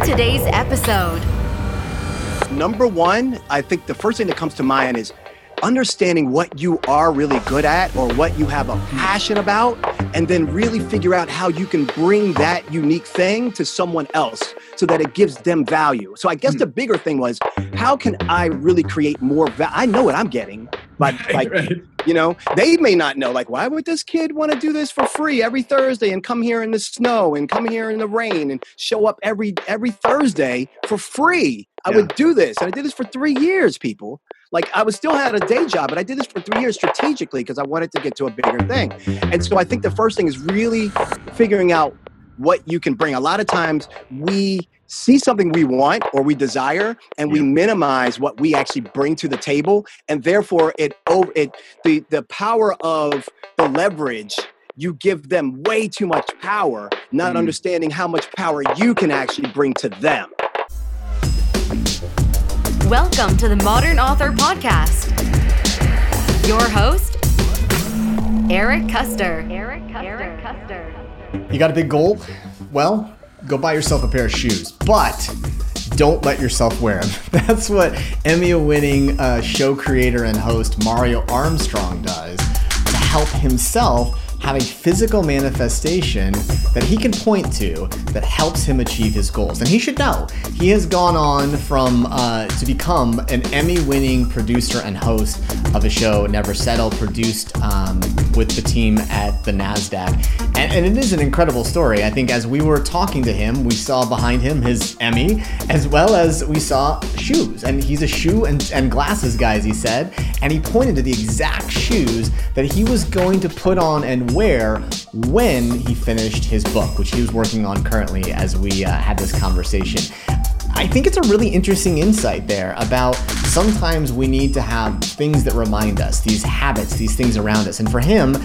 On today's episode, Number one, I think the first thing that comes to mind is understanding what you are really good at or what you have a passion about, and then really figure out how you can bring that unique thing to someone else so that it gives them value. So I guess hmm. the bigger thing was how can I really create more value? I know what I'm getting, but like you know, they may not know. Like, why would this kid want to do this for free every Thursday and come here in the snow and come here in the rain and show up every every Thursday for free? I Yeah. would do this, and I did this for three years, people. Like, I was still had a day job, but I did this for three years strategically because I wanted to get to a bigger thing. And so I think the first thing is really figuring out what you can bring. A lot of times we see something we want or we desire and we minimize what we actually bring to the table and therefore it over it the the power of the leverage you give them way too much power not Mm. understanding how much power you can actually bring to them welcome to the Modern Author Podcast. Your host, Eric Koester. Eric Koester. Eric Koester. You got a big goal? Well, go buy yourself a pair of shoes, but don't let yourself wear them. That's what Emmy winning uh, show creator and host Mario Armstrong does to help himself have a physical manifestation that he can point to that helps him achieve his goals. And he should know he has gone on from uh, to become an Emmy-winning producer and host of a show, Never Settle, produced um, with the team at the Nasdaq. And, and it is an incredible story. I think as we were talking to him, we saw behind him his Emmy, as well as we saw shoes. And he's a shoe and, and glasses guy, as he said. And he pointed to the exact shoes that he was going to put on and wear when he finished his book, which he was working on currently as we uh, had this conversation. I think it's a really interesting insight there about sometimes we need to have things that remind us, these habits, these things around us. And for him,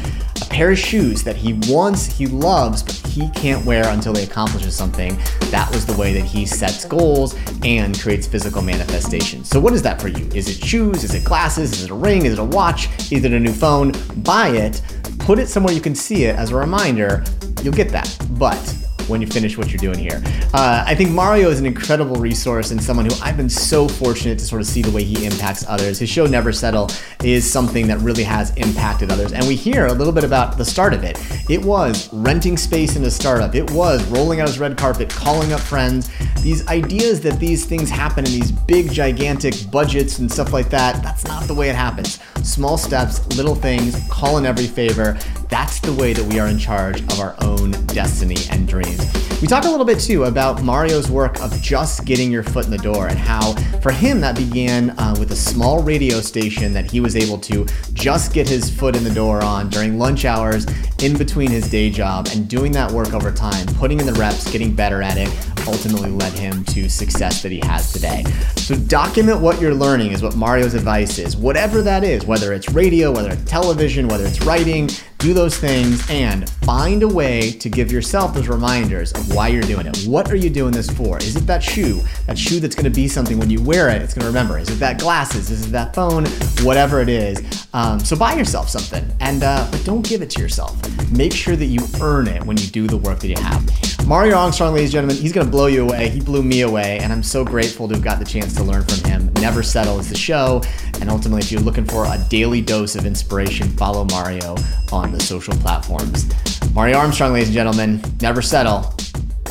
a pair of shoes that he wants, he loves, but he can't wear until he accomplishes something. That was the way that he sets goals and creates physical manifestation. So, what is that for you? Is it shoes? Is it glasses? Is it a ring? Is it a watch? Is it a new phone? Buy it, put it somewhere you can see it as a reminder. You'll get that. But when you finish what you're doing here. Uh, I think Mario is an incredible resource and someone who I've been so fortunate to sort of see the way he impacts others. His show Never Settle is something that really has impacted others. And we hear a little bit about the start of it. It was renting space in a startup, it was rolling out his red carpet, calling up friends. These ideas that these things happen in these big, gigantic budgets and stuff like that, that's not the way it happens. Small steps, little things, call in every favor. That's the way that we are in charge of our own destiny and dreams. We talk a little bit too about Mario's work of just getting your foot in the door and how, for him, that began uh, with a small radio station that he was able to just get his foot in the door on during lunch hours in between his day job and doing that work over time, putting in the reps, getting better at it, ultimately led him to success that he has today. So document what you're learning is what Mario's advice is. Whatever that is, whether it's radio, whether it's television, whether it's writing, do those things and find a way to give yourself those reminders of why you're doing it. What are you doing this for? Is it that shoe? That shoe that's going to be something when you wear it, it's going to remember. Is it that glasses? Is it that phone? Whatever it is. Um, so buy yourself something, and uh, but don't give it to yourself. Make sure that you earn it when you do the work that you have. Mario Armstrong, ladies and gentlemen, he's going to blow you away. He blew me away, and I'm so grateful to have got the chance to learn from him. Never Settle is the show, and ultimately, if you're looking for a daily dose of inspiration, follow Mario on the social platforms. Mario Armstrong, ladies and gentlemen, never settle.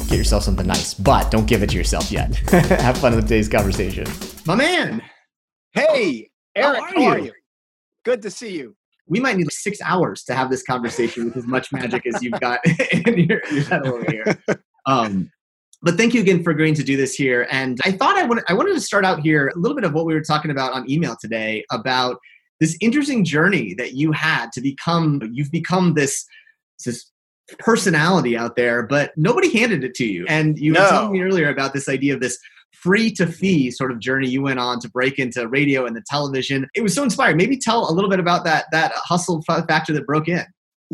Get yourself something nice, but don't give it to yourself yet. have fun with today's conversation. My man, hey How eric are how are you? you good to see you we might need six hours to have this conversation with as much magic as you've got in your, your head over here. Um, but thank you again for agreeing to do this here. And I thought I wanted, I wanted to start out here a little bit of what we were talking about on email today about this interesting journey that you had to become, you've become this, this personality out there, but nobody handed it to you. And you were No. telling me earlier about this idea of this free to fee sort of journey you went on to break into radio and the television. It was so inspiring. Maybe tell a little bit about that that hustle factor that broke in.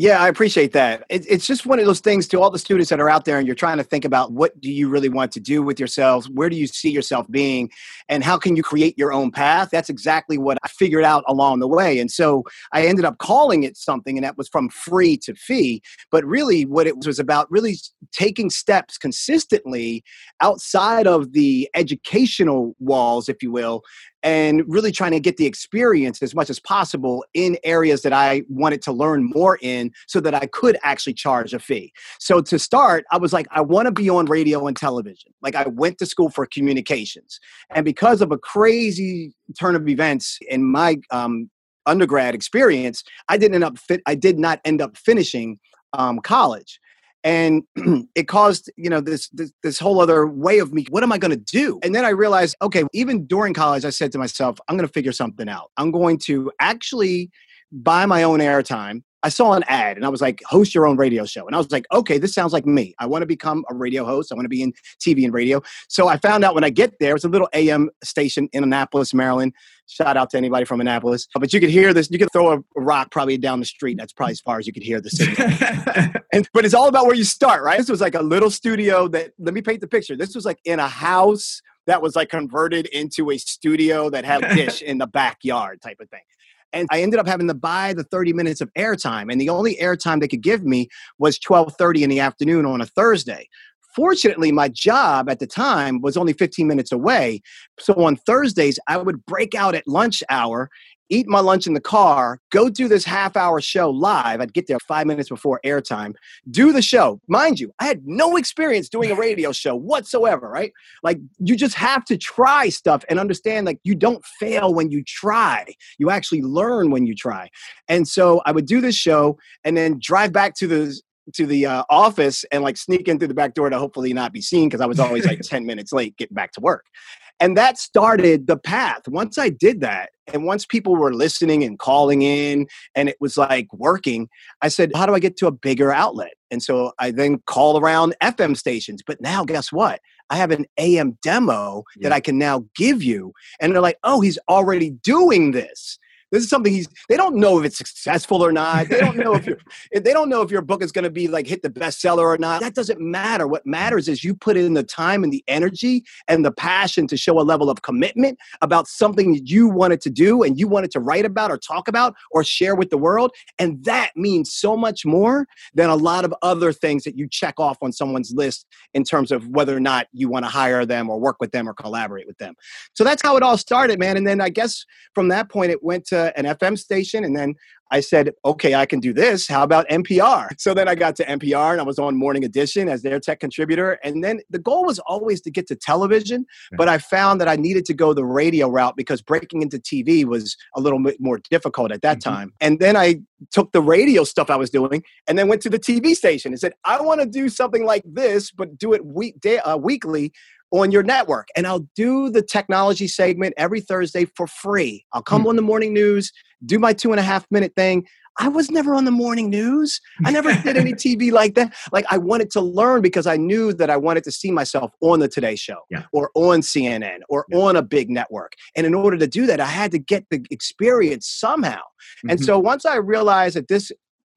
Yeah, I appreciate that. It, it's just one of those things to all the students that are out there and you're trying to think about what do you really want to do with yourselves? Where do you see yourself being? And how can you create your own path? That's exactly what I figured out along the way. And so I ended up calling it something, and that was from free to fee. But really, what it was about really taking steps consistently outside of the educational walls, if you will, and really trying to get the experience as much as possible in areas that I wanted to learn more in so that I could actually charge a fee. So to start, I was like, I want to be on radio and television. Like I went to school for communications. And because of a crazy turn of events in my um, undergrad experience, I didn't end up fit, I did not end up finishing um, college and it caused you know this, this this whole other way of me what am i going to do? And then i realized okay even during college i said to myself i'm going to figure something out. I'm going to actually buy my own airtime I saw an ad and I was like, host your own radio show. And I was like, okay, this sounds like me. I want to become a radio host. I want to be in TV and radio. So I found out when I get there, it's a little AM station in Annapolis, Maryland. Shout out to anybody from Annapolis. But you could hear this, you could throw a rock probably down the street. That's probably as far as you could hear the city. and, but it's all about where you start, right? This was like a little studio that, let me paint the picture. This was like in a house that was like converted into a studio that had a dish in the backyard type of thing. And I ended up having to buy the 30 minutes of airtime. And the only airtime they could give me was 1230 in the afternoon on a Thursday. Fortunately, my job at the time was only 15 minutes away. So on Thursdays, I would break out at lunch hour eat my lunch in the car, go do this half hour show live. I'd get there five minutes before airtime, do the show. Mind you, I had no experience doing a radio show whatsoever, right? Like, you just have to try stuff and understand, like, you don't fail when you try. You actually learn when you try. And so I would do this show and then drive back to the to the uh, office and like sneak in through the back door to hopefully not be seen because I was always like 10 minutes late getting back to work. And that started the path. Once I did that, and once people were listening and calling in and it was like working, I said, How do I get to a bigger outlet? And so I then call around FM stations. But now, guess what? I have an AM demo yeah. that I can now give you. And they're like, Oh, he's already doing this. This is something he's. They don't know if it's successful or not. They don't know if you They don't know if your book is going to be like hit the bestseller or not. That doesn't matter. What matters is you put in the time and the energy and the passion to show a level of commitment about something that you wanted to do and you wanted to write about or talk about or share with the world. And that means so much more than a lot of other things that you check off on someone's list in terms of whether or not you want to hire them or work with them or collaborate with them. So that's how it all started, man. And then I guess from that point it went to an FM station, and then I said, okay, I can do this. How about NPR? So then I got to NPR and I was on Morning Edition as their tech contributor. And then the goal was always to get to television, but I found that I needed to go the radio route because breaking into TV was a little bit more difficult at that mm-hmm. time. And then I took the radio stuff I was doing and then went to the TV station and said, I want to do something like this, but do it week, day, uh, weekly on your network. And I'll do the technology segment every Thursday for free. I'll come mm. on the morning news, do my two and a half minute thing. I was never on the morning news. I never did any TV like that. Like I wanted to learn because I knew that I wanted to see myself on the Today Show yeah. or on CNN or yeah. on a big network. And in order to do that, I had to get the experience somehow. Mm-hmm. And so once I realized that this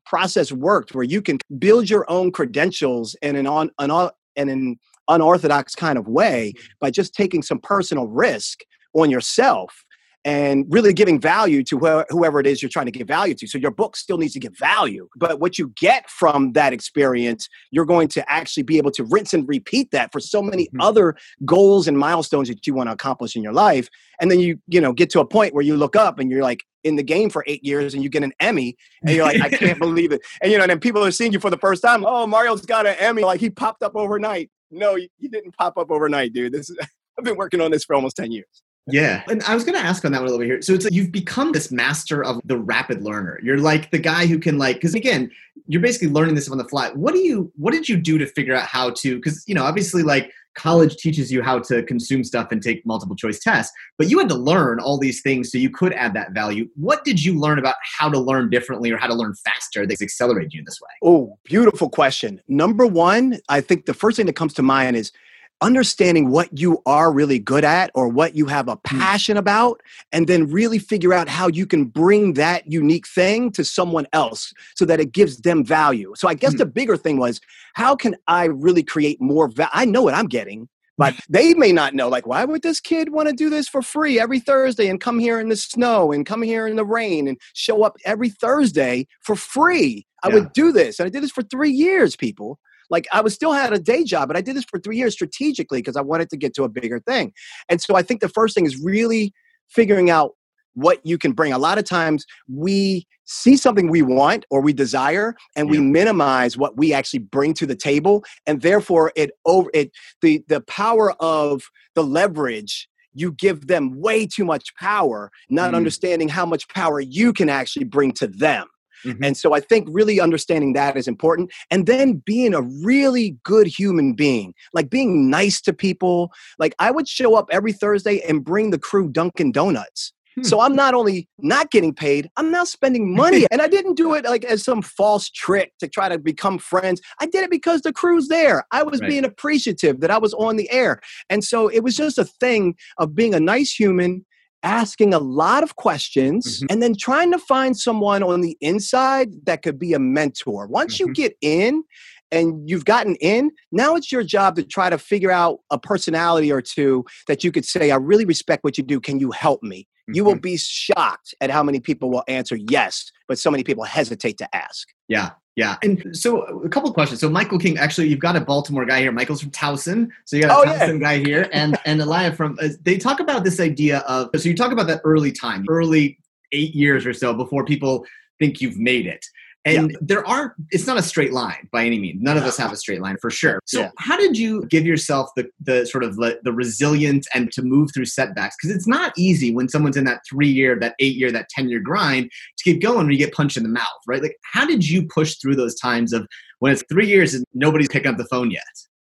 process worked where you can build your own credentials in an on an, and an unorthodox kind of way mm-hmm. by just taking some personal risk on yourself and really giving value to wh- whoever it is you're trying to give value to. So your book still needs to give value, but what you get from that experience, you're going to actually be able to rinse and repeat that for so many mm-hmm. other goals and milestones that you want to accomplish in your life. And then you, you know, get to a point where you look up and you're like in the game for eight years and you get an Emmy and you're like, I can't believe it. And you know, and then people are seeing you for the first time. Oh, Mario's got an Emmy. Like he popped up overnight no, you, didn't pop up overnight, dude. This is, I've been working on this for almost 10 years. Yeah. And I was going to ask on that one a little bit here. So it's like you've become this master of the rapid learner. You're like the guy who can like, cause again, you're basically learning this on the fly. What do you, what did you do to figure out how to, cause you know, obviously like college teaches you how to consume stuff and take multiple choice tests, but you had to learn all these things so you could add that value. What did you learn about how to learn differently or how to learn faster that's accelerated you in this way? Oh, beautiful question. Number one, I think the first thing that comes to mind is understanding what you are really good at or what you have a passion about and then really figure out how you can bring that unique thing to someone else so that it gives them value so i guess Mm. the bigger thing was how can i really create more value i know what i'm getting but they may not know like why would this kid want to do this for free every thursday and come here in the snow and come here in the rain and show up every thursday for free i Yeah. would do this and i did this for three years people like I was still had a day job, but I did this for three years strategically because I wanted to get to a bigger thing. And so I think the first thing is really figuring out what you can bring. A lot of times we see something we want or we desire and we Yeah. minimize what we actually bring to the table and therefore it over it the the power of the leverage you give them way too much power not Mm. understanding how much power you can actually bring to them Mhm. and so I think really understanding that is important. And then being a really good human being, like being nice to people. Like I would show up every Thursday and bring the crew Dunkin' Donuts. Hmm. So I'm not only not getting paid, I'm now spending money. and I didn't do it like as some false trick to try to become friends. I did it because the crew's there. I was Right. being appreciative that I was on the air. And so it was just a thing of being a nice human, asking a lot of questions, Mhm. and then trying to find someone on the inside that could be a mentor. Once you Mhm. get in, and you've gotten in, now it's your job to try to figure out a personality or two that you could say, I really respect what you do. Can you help me? You will Mhm. be shocked at how many people will answer yes, but so many people hesitate to ask. Yeah, yeah. And so a couple of questions. So Michael King, actually, you've got a Baltimore guy here. Michael's from Towson, so you got a Oh, yeah. Towson guy here, and and Elia from. Uh, they talk about this idea of. So you talk about that early time, early eight years or so before people think you've made it. And there aren't. It's not a straight line by any means. None of us have a straight line for sure. So Yeah. how did you give yourself the the sort of the, the resilience and to move through setbacks? Because it's not easy when someone's in that three year, that eight year, that ten year grind to keep going when you get punched in the mouth, right? Like, how did you push through those times of when it's three years and nobody's picking up the phone yet?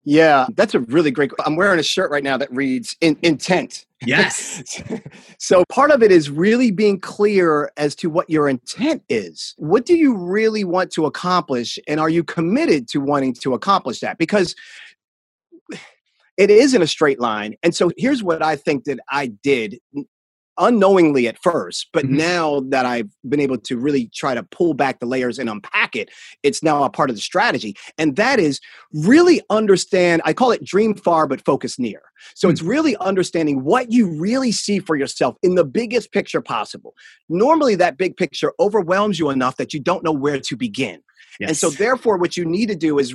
Yeah, that's a really great. I'm wearing a shirt right now that reads in, intent. Yes. so part of it is really being clear as to what your intent is. What do you really want to accomplish? And are you committed to wanting to accomplish that? Because it isn't a straight line. And so here's what I think that I did unknowingly at first, but Mhm. now that I've been able to really try to pull back the layers and unpack it, it's now a part of the strategy. And that is really understand, I call it dream far but focus near. So Hmm. it's really understanding what you really see for yourself in the biggest picture possible. Normally, that big picture overwhelms you enough that you don't know where to begin. yes. And so, therefore, what you need to do is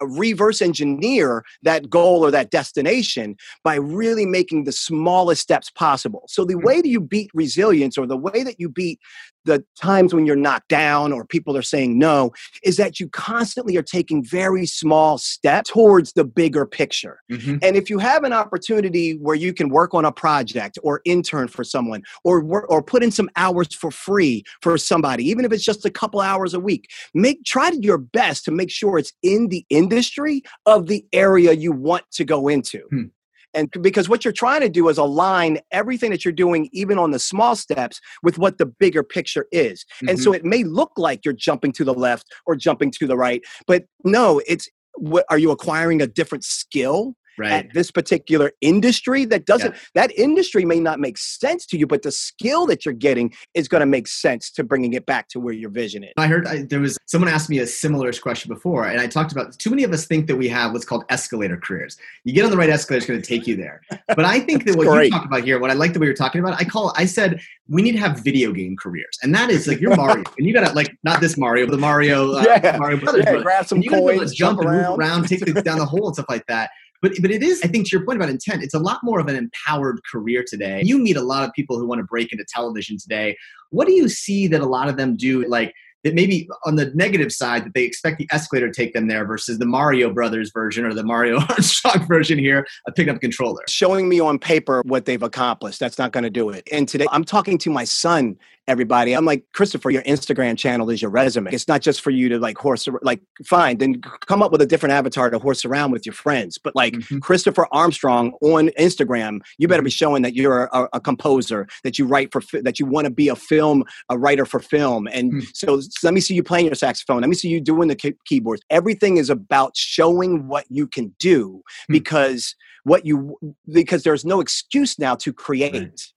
reverse engineer that goal or that destination by really making the smallest steps possible. So, the Hmm. way that you beat resilience or the way that you beat the times when you're knocked down or people are saying no is that you constantly are taking very small steps towards the bigger picture. Mhm. And if you have an opportunity where you can work on a project or intern for someone or work, or put in some hours for free for somebody, even if it's just a couple hours a week, make try your best to make sure it's in the industry of the area you want to go into. Hmm. And because what you're trying to do is align everything that you're doing, even on the small steps, with what the bigger picture is. And so mm-hmm. it may look like you're jumping to the left or jumping to the right, but no, it's what are you acquiring a different skill right. at this particular industry that doesn't that industry may not make sense to you but the skill that you're getting is going to make sense to bringing it back to where your vision is I heard I, there was someone asked me a similar question before, and I talked about too many of us think that we have what's called escalator careers. You get on the right escalator, it's going to take you there. But I think that what you great. talk about here, what I like the way you're talking about, I call, I said we need to have video game careers, and that is like you're Mario, and you got to like not this Mario, but the Mario, uh, Yeah. Mario Brothers, yeah, grab some And you gotta be able coins to jump, and around. move around, take things down the hole and stuff like that. But but it is, I think, to your point about intent. It's a lot more of an empowered career today. You meet a lot of people who want to break into television today. What do you see that a lot of them do? Like that maybe on the negative side that they expect the escalator to take them there versus the Mario Brothers version or the Mario Armstrong version here a picking up controller. showing me on paper what they've accomplished that's not going to do it and today i'm talking to my son everybody. I'm like, Christopher, your Instagram channel is your resume. It's not just for you to like horse, like, fine, then come up with a different avatar to horse around with your friends. But like mm-hmm. Christopher Armstrong on Instagram, you better be mm-hmm. showing that you're a, a composer, that you write for, that you want to be a film, a writer for film. And mm-hmm. so, so, let me see you playing your saxophone. Let me see you doing the key- keyboards. Everything is about showing what you can do mm-hmm. because what you, because there's no excuse now to create. Right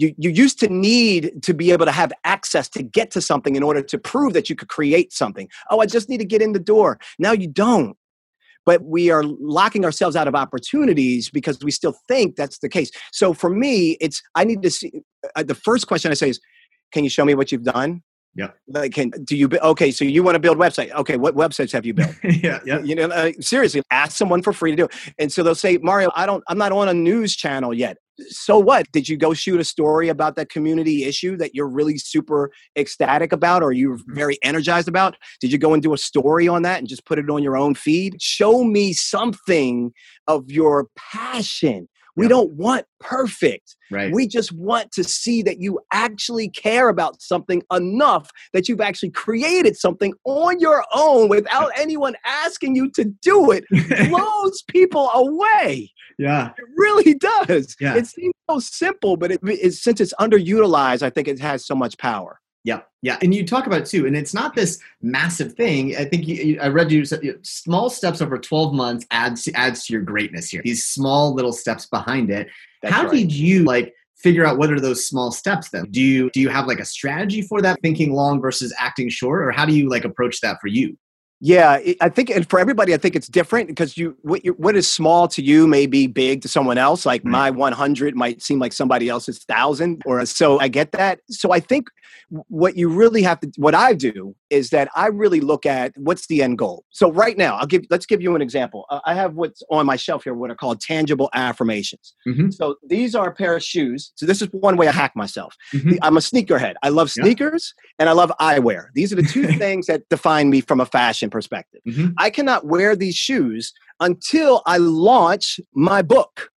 you, you used to need to be able to have access to get to something in order to prove that you could create something. Oh, I just need to get in the door. Now you don't. But we are locking ourselves out of opportunities because we still think that's the case. So for me, it's I need to see. Uh, the first question I say is, "Can you show me what you've done?" Yeah. Like, can do you? Okay, so you want to build website? Okay, what websites have you built? yeah, yeah. You know, uh, seriously, ask someone for free to do it. And so they'll say, Mario, I don't, I'm not on a news channel yet. So what? Did you go shoot a story about that community issue that you're really super ecstatic about, or you're mm-hmm. very energized about? Did you go and do a story on that and just put it on your own feed? Show me something of your passion we yep. don't want perfect. Right. We just want to see that you actually care about something enough that you've actually created something on your own without anyone asking you to do it. blows people away. Yeah. It really does. Yeah. It seems so simple, but it, it, since it's underutilized, I think it has so much power. Yeah, yeah, and you talk about it too, and it's not this massive thing. I think you, I read you said small steps over twelve months adds adds to your greatness here. These small little steps behind it. That's How right. did you like figure out what are those small steps? Then do you do you have like a strategy for that, thinking long versus acting short, or how do you like approach that for you? Yeah, I think, and for everybody, I think it's different because you what you what is small to you may be big to someone else. Like right. my 100 might seem like somebody else's thousand, or so. I get that. So I think what you really have to, what I do is that I really look at what's the end goal. So right now, I'll give let's give you an example. Uh, I have what's on my shelf here, what are called tangible affirmations. Mm-hmm. So these are a pair of shoes. So this is one way I hack myself. Mm-hmm. I'm a sneakerhead. I love sneakers yeah. and I love eyewear. These are the two things that define me from a fashion perspective. Mm-hmm. I cannot wear these shoes until I launch my book.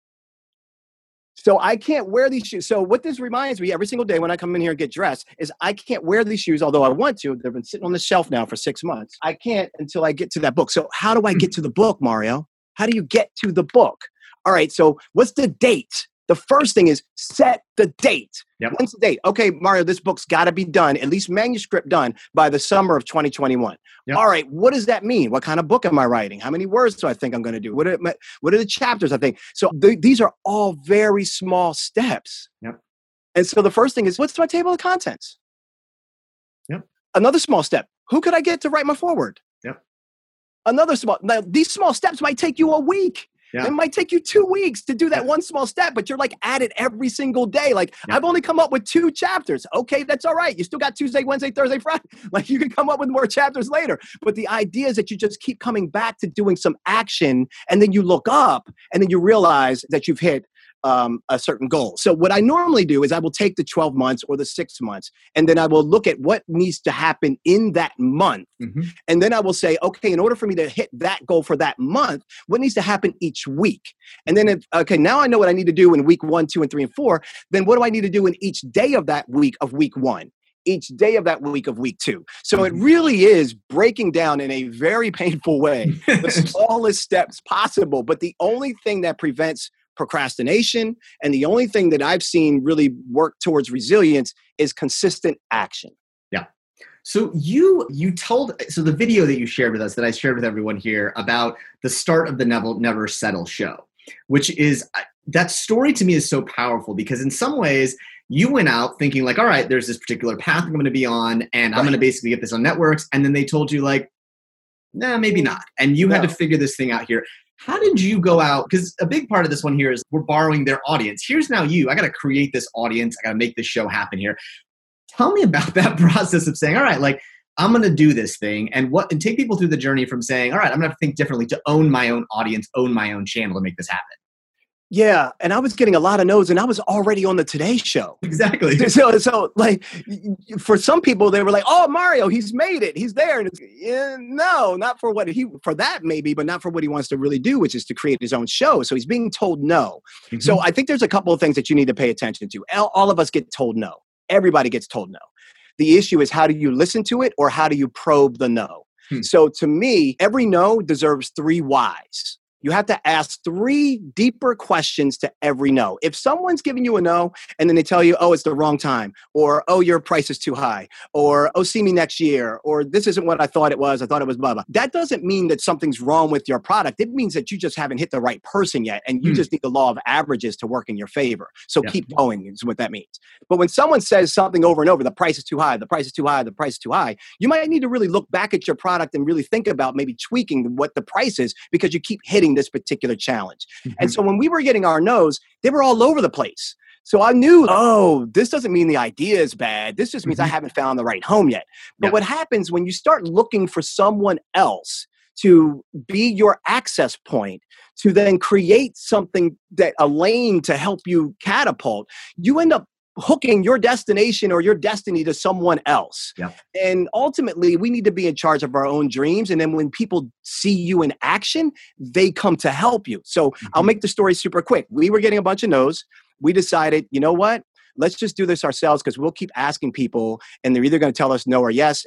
So I can't wear these shoes. So what this reminds me every single day when I come in here and get dressed is I can't wear these shoes, although I want to. They've been sitting on the shelf now for six months. I can't until I get to that book. So how do I get to the book, Mario? How do you get to the book? All right. So what's the date? The first thing is set the date. Yep. When's the date? Okay, Mario, this book's got to be done, at least manuscript done by the summer of 2021. Yep. All right, what does that mean? What kind of book am I writing? How many words do I think I'm going to do? What are, what are the chapters I think? So th- these are all very small steps. Yep. And so the first thing is, what's my table of contents? Yep. Another small step. Who could I get to write my forward? Yep. Another small. Now these small steps might take you a week. Yeah. It might take you two weeks to do that one small step, but you're like at it every single day. Like, yeah. I've only come up with two chapters. Okay, that's all right. You still got Tuesday, Wednesday, Thursday, Friday. Like, you can come up with more chapters later. But the idea is that you just keep coming back to doing some action, and then you look up, and then you realize that you've hit um, a certain goal. So what I normally do is I will take the 12 months or the six months, and then I will look at what needs to happen in that month. Mm-hmm. And then I will say, okay, in order for me to hit that goal for that month, what needs to happen each week? And then, if, okay, now I know what I need to do in week one, two, and three, and four. Then what do I need to do in each day of that week of week one? each day of that week of week two. So it mm-hmm. really is breaking down in a very painful way the smallest steps possible. But the only thing that prevents procrastination. And the only thing that I've seen really work towards resilience is consistent action. Yeah. So you you told so the video that you shared with us that I shared with everyone here about the start of the Never Never Settle show, which is that story to me is so powerful because in some ways you went out thinking like all right there's this particular path i'm going to be on and right. i'm going to basically get this on networks and then they told you like nah maybe not and you no. had to figure this thing out here how did you go out? Because a big part of this one here is we're borrowing their audience. Here's now you. I got to create this audience. I got to make this show happen here. Tell me about that process of saying, all right, like I'm going to do this thing and what, and take people through the journey from saying, all right, I'm going to think differently to own my own audience, own my own channel to make this happen. Yeah, and I was getting a lot of no's, and I was already on the Today Show. Exactly. So, so like, for some people, they were like, "Oh, Mario, he's made it. He's there." And it's, yeah, no, not for what he for that maybe, but not for what he wants to really do, which is to create his own show. So he's being told no. Mm-hmm. So I think there's a couple of things that you need to pay attention to. All, all of us get told no everybody gets told no. The issue is how do you listen to it or how do you probe the no? Hmm. So to me, every no deserves three whys. You have to ask three deeper questions to every no. If someone's giving you a no and then they tell you, oh, it's the wrong time, or oh, your price is too high, or oh, see me next year, or this isn't what I thought it was, I thought it was blah, blah. That doesn't mean that something's wrong with your product. It means that you just haven't hit the right person yet and you Hmm. just need the law of averages to work in your favor. So Yeah. keep going, is what that means. But when someone says something over and over, the price is too high, the price is too high, the price is too high, you might need to really look back at your product and really think about maybe tweaking what the price is because you keep hitting this particular challenge. Mm-hmm. And so when we were getting our no's, they were all over the place. So I knew, oh, this doesn't mean the idea is bad. This just means I Mhm. haven't found the right home yet. But Yeah. what happens when you start looking for someone else to be your access point, to then create something that a lane to help you catapult, you end up hooking your destination or your destiny to someone else. Yep. And ultimately, we need to be in charge of our own dreams. And then when people see you in action, they come to help you. So I'll Mhm. make the story super quick. We were getting a bunch of no's. We decided, you know what? Let's just do this ourselves because we'll keep asking people and they're either going to tell us no or yes.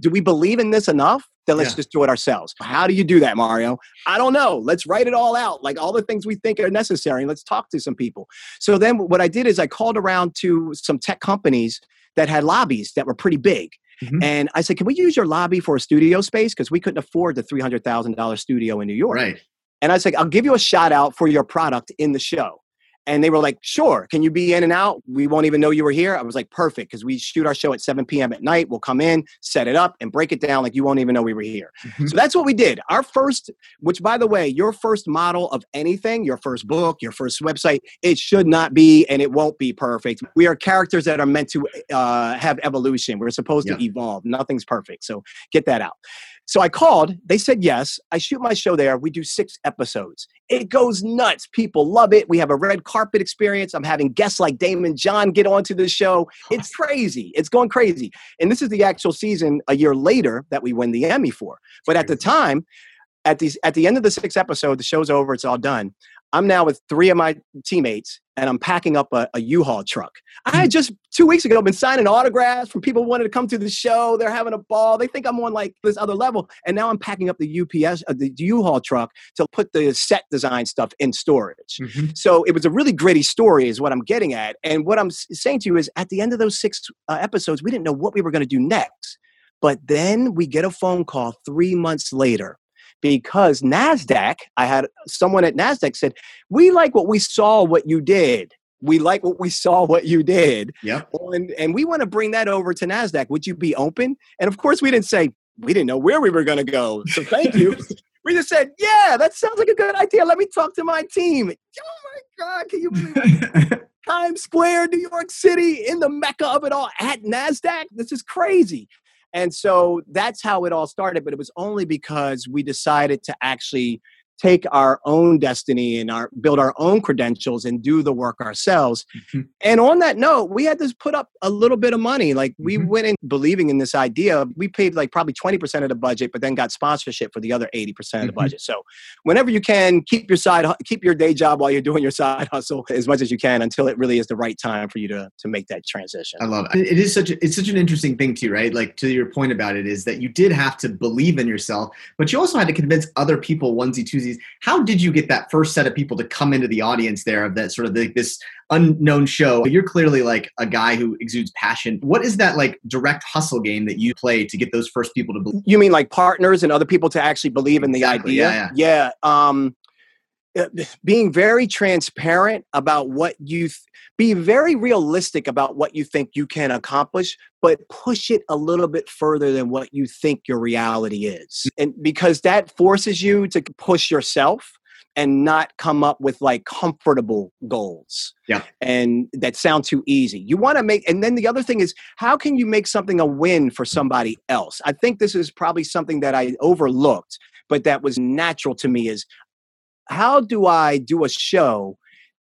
Do we believe in this enough? Then let's Yeah. just do it ourselves. How do you do that, Mario? I don't know. Let's write it all out, like all the things we think are necessary. and Let's talk to some people. So then what I did is I called around to some tech companies that had lobbies that were pretty big. Mhm. And I said, can we use your lobby for a studio space? Because we couldn't afford the $300,000 studio in New York. Right. And I said, I'll give you a shout out for your product in the show. And they were like, sure. Can you be in and out? We won't even know you were here. I was like, perfect. Because we shoot our show at 7 p.m. at night. We'll come in, set it up, and break it down like you won't even know we were here. Mhm. So that's what we did. Our first, which by the way, your first model of anything, your first book, your first website, it should not be and it won't be perfect. We are characters that are meant to uh, have evolution. We're supposed Yeah. to evolve. Nothing's perfect. So get that out. So I called. They said yes. I shoot my show there. We do six episodes. It goes nuts. People love it. We have a red carpet experience. I'm having guests like Daymond John get onto the show. It's crazy. It's going crazy. And this is the actual season a year later that we win the Emmy for. But at the time, at these at the end of the sixth episode, the show's over. It's all done. I'm now with three of my teammates, and I'm packing up a, a U-Haul truck. I had just two weeks ago been signing autographs from people who wanted to come to the show. They're having a ball. They think I'm on like this other level, and now I'm packing up the UPS, uh, the U-Haul truck to put the set design stuff in storage. Mhm. So it was a really gritty story, is what I'm getting at. And what I'm saying to you is, at the end of those six uh, episodes, we didn't know what we were going to do next. But then we get a phone call three months later because NASDAQ, I had someone at NASDAQ said, We like what we saw, what you did. We like what we saw, what you did. Yeah. And, and we want to bring that over to NASDAQ. Would you be open? And of course, we didn't say, We didn't know where we were going to go. So thank you. we just said, Yeah, that sounds like a good idea. Let me talk to my team. Oh my God, can you believe? Times Square, New York City, in the mecca of it all at NASDAQ. This is crazy. And so that's how it all started. But it was only because we decided to actually take our own destiny and our build our own credentials and do the work ourselves. Mhm. And on that note, we had to put up a little bit of money. Like we Mhm. went in believing in this idea. We paid like probably 20% of the budget, but then got sponsorship for the other 80% of the Mhm. budget. So whenever you can, keep your side keep your day job while you're doing your side hustle as much as you can until it really is the right time for you to to make that transition. I love it. It is such a, it's such an interesting thing too, right? Like to your point about it is that you did have to believe in yourself, but you also had to convince other people onesie twosies. How did you get that first set of people to come into the audience there of that sort of the, this unknown show? You're clearly like a guy who exudes passion. What is that like direct hustle game that you play to get those first people to believe? You mean like partners and other people to actually believe in the Exactly, idea? yeah, Yeah. yeah Um, Uh, being very transparent about what you th- be very realistic about what you think you can accomplish but push it a little bit further than what you think your reality is. Mm. And because that forces you to push yourself and not come up with like comfortable goals. Yeah. and that sound too easy. You want to make and then the other thing is how can you make something a win for somebody else? I think this is probably something that i overlooked but that was natural to me is how do I do a show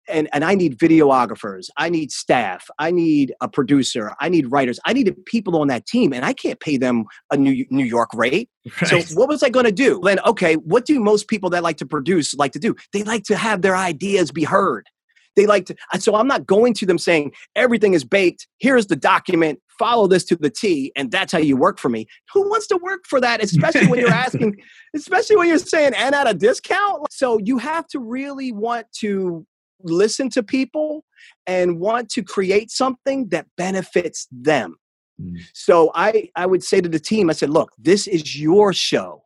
and, and I need videographers, I need staff, I need a producer, I need writers, I need people on that team, and I can't pay them a New, New York rate. So what was I going to do? Then, okay, what do most people that like to produce like to do? They like to have their ideas be heard. They like to, so I'm not going to them saying everything is baked. Here's the document. Follow this to the T, and that's how you work for me. Who wants to work for that? Especially when you're asking, especially when you're saying and at a discount. So you have to really want to listen to people and want to create something that benefits them. Mm. So I I would say to the team, I said, look, this is your show.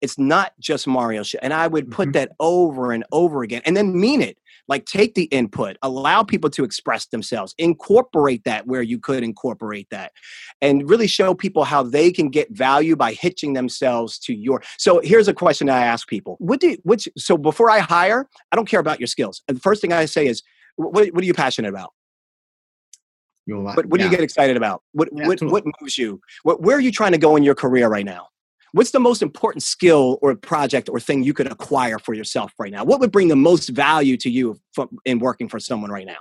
It's not just Mario's show. And I would put mm-hmm. that over and over again and then mean it. Like take the input, allow people to express themselves, incorporate that where you could incorporate that, and really show people how they can get value by hitching themselves to your. So here's a question I ask people: What do which? So before I hire, I don't care about your skills. And the first thing I say is, what, what are you passionate about? What, what yeah. do you get excited about? What yeah, what, what moves you? What, where are you trying to go in your career right now? What's the most important skill or project or thing you could acquire for yourself right now? What would bring the most value to you in working for someone right now?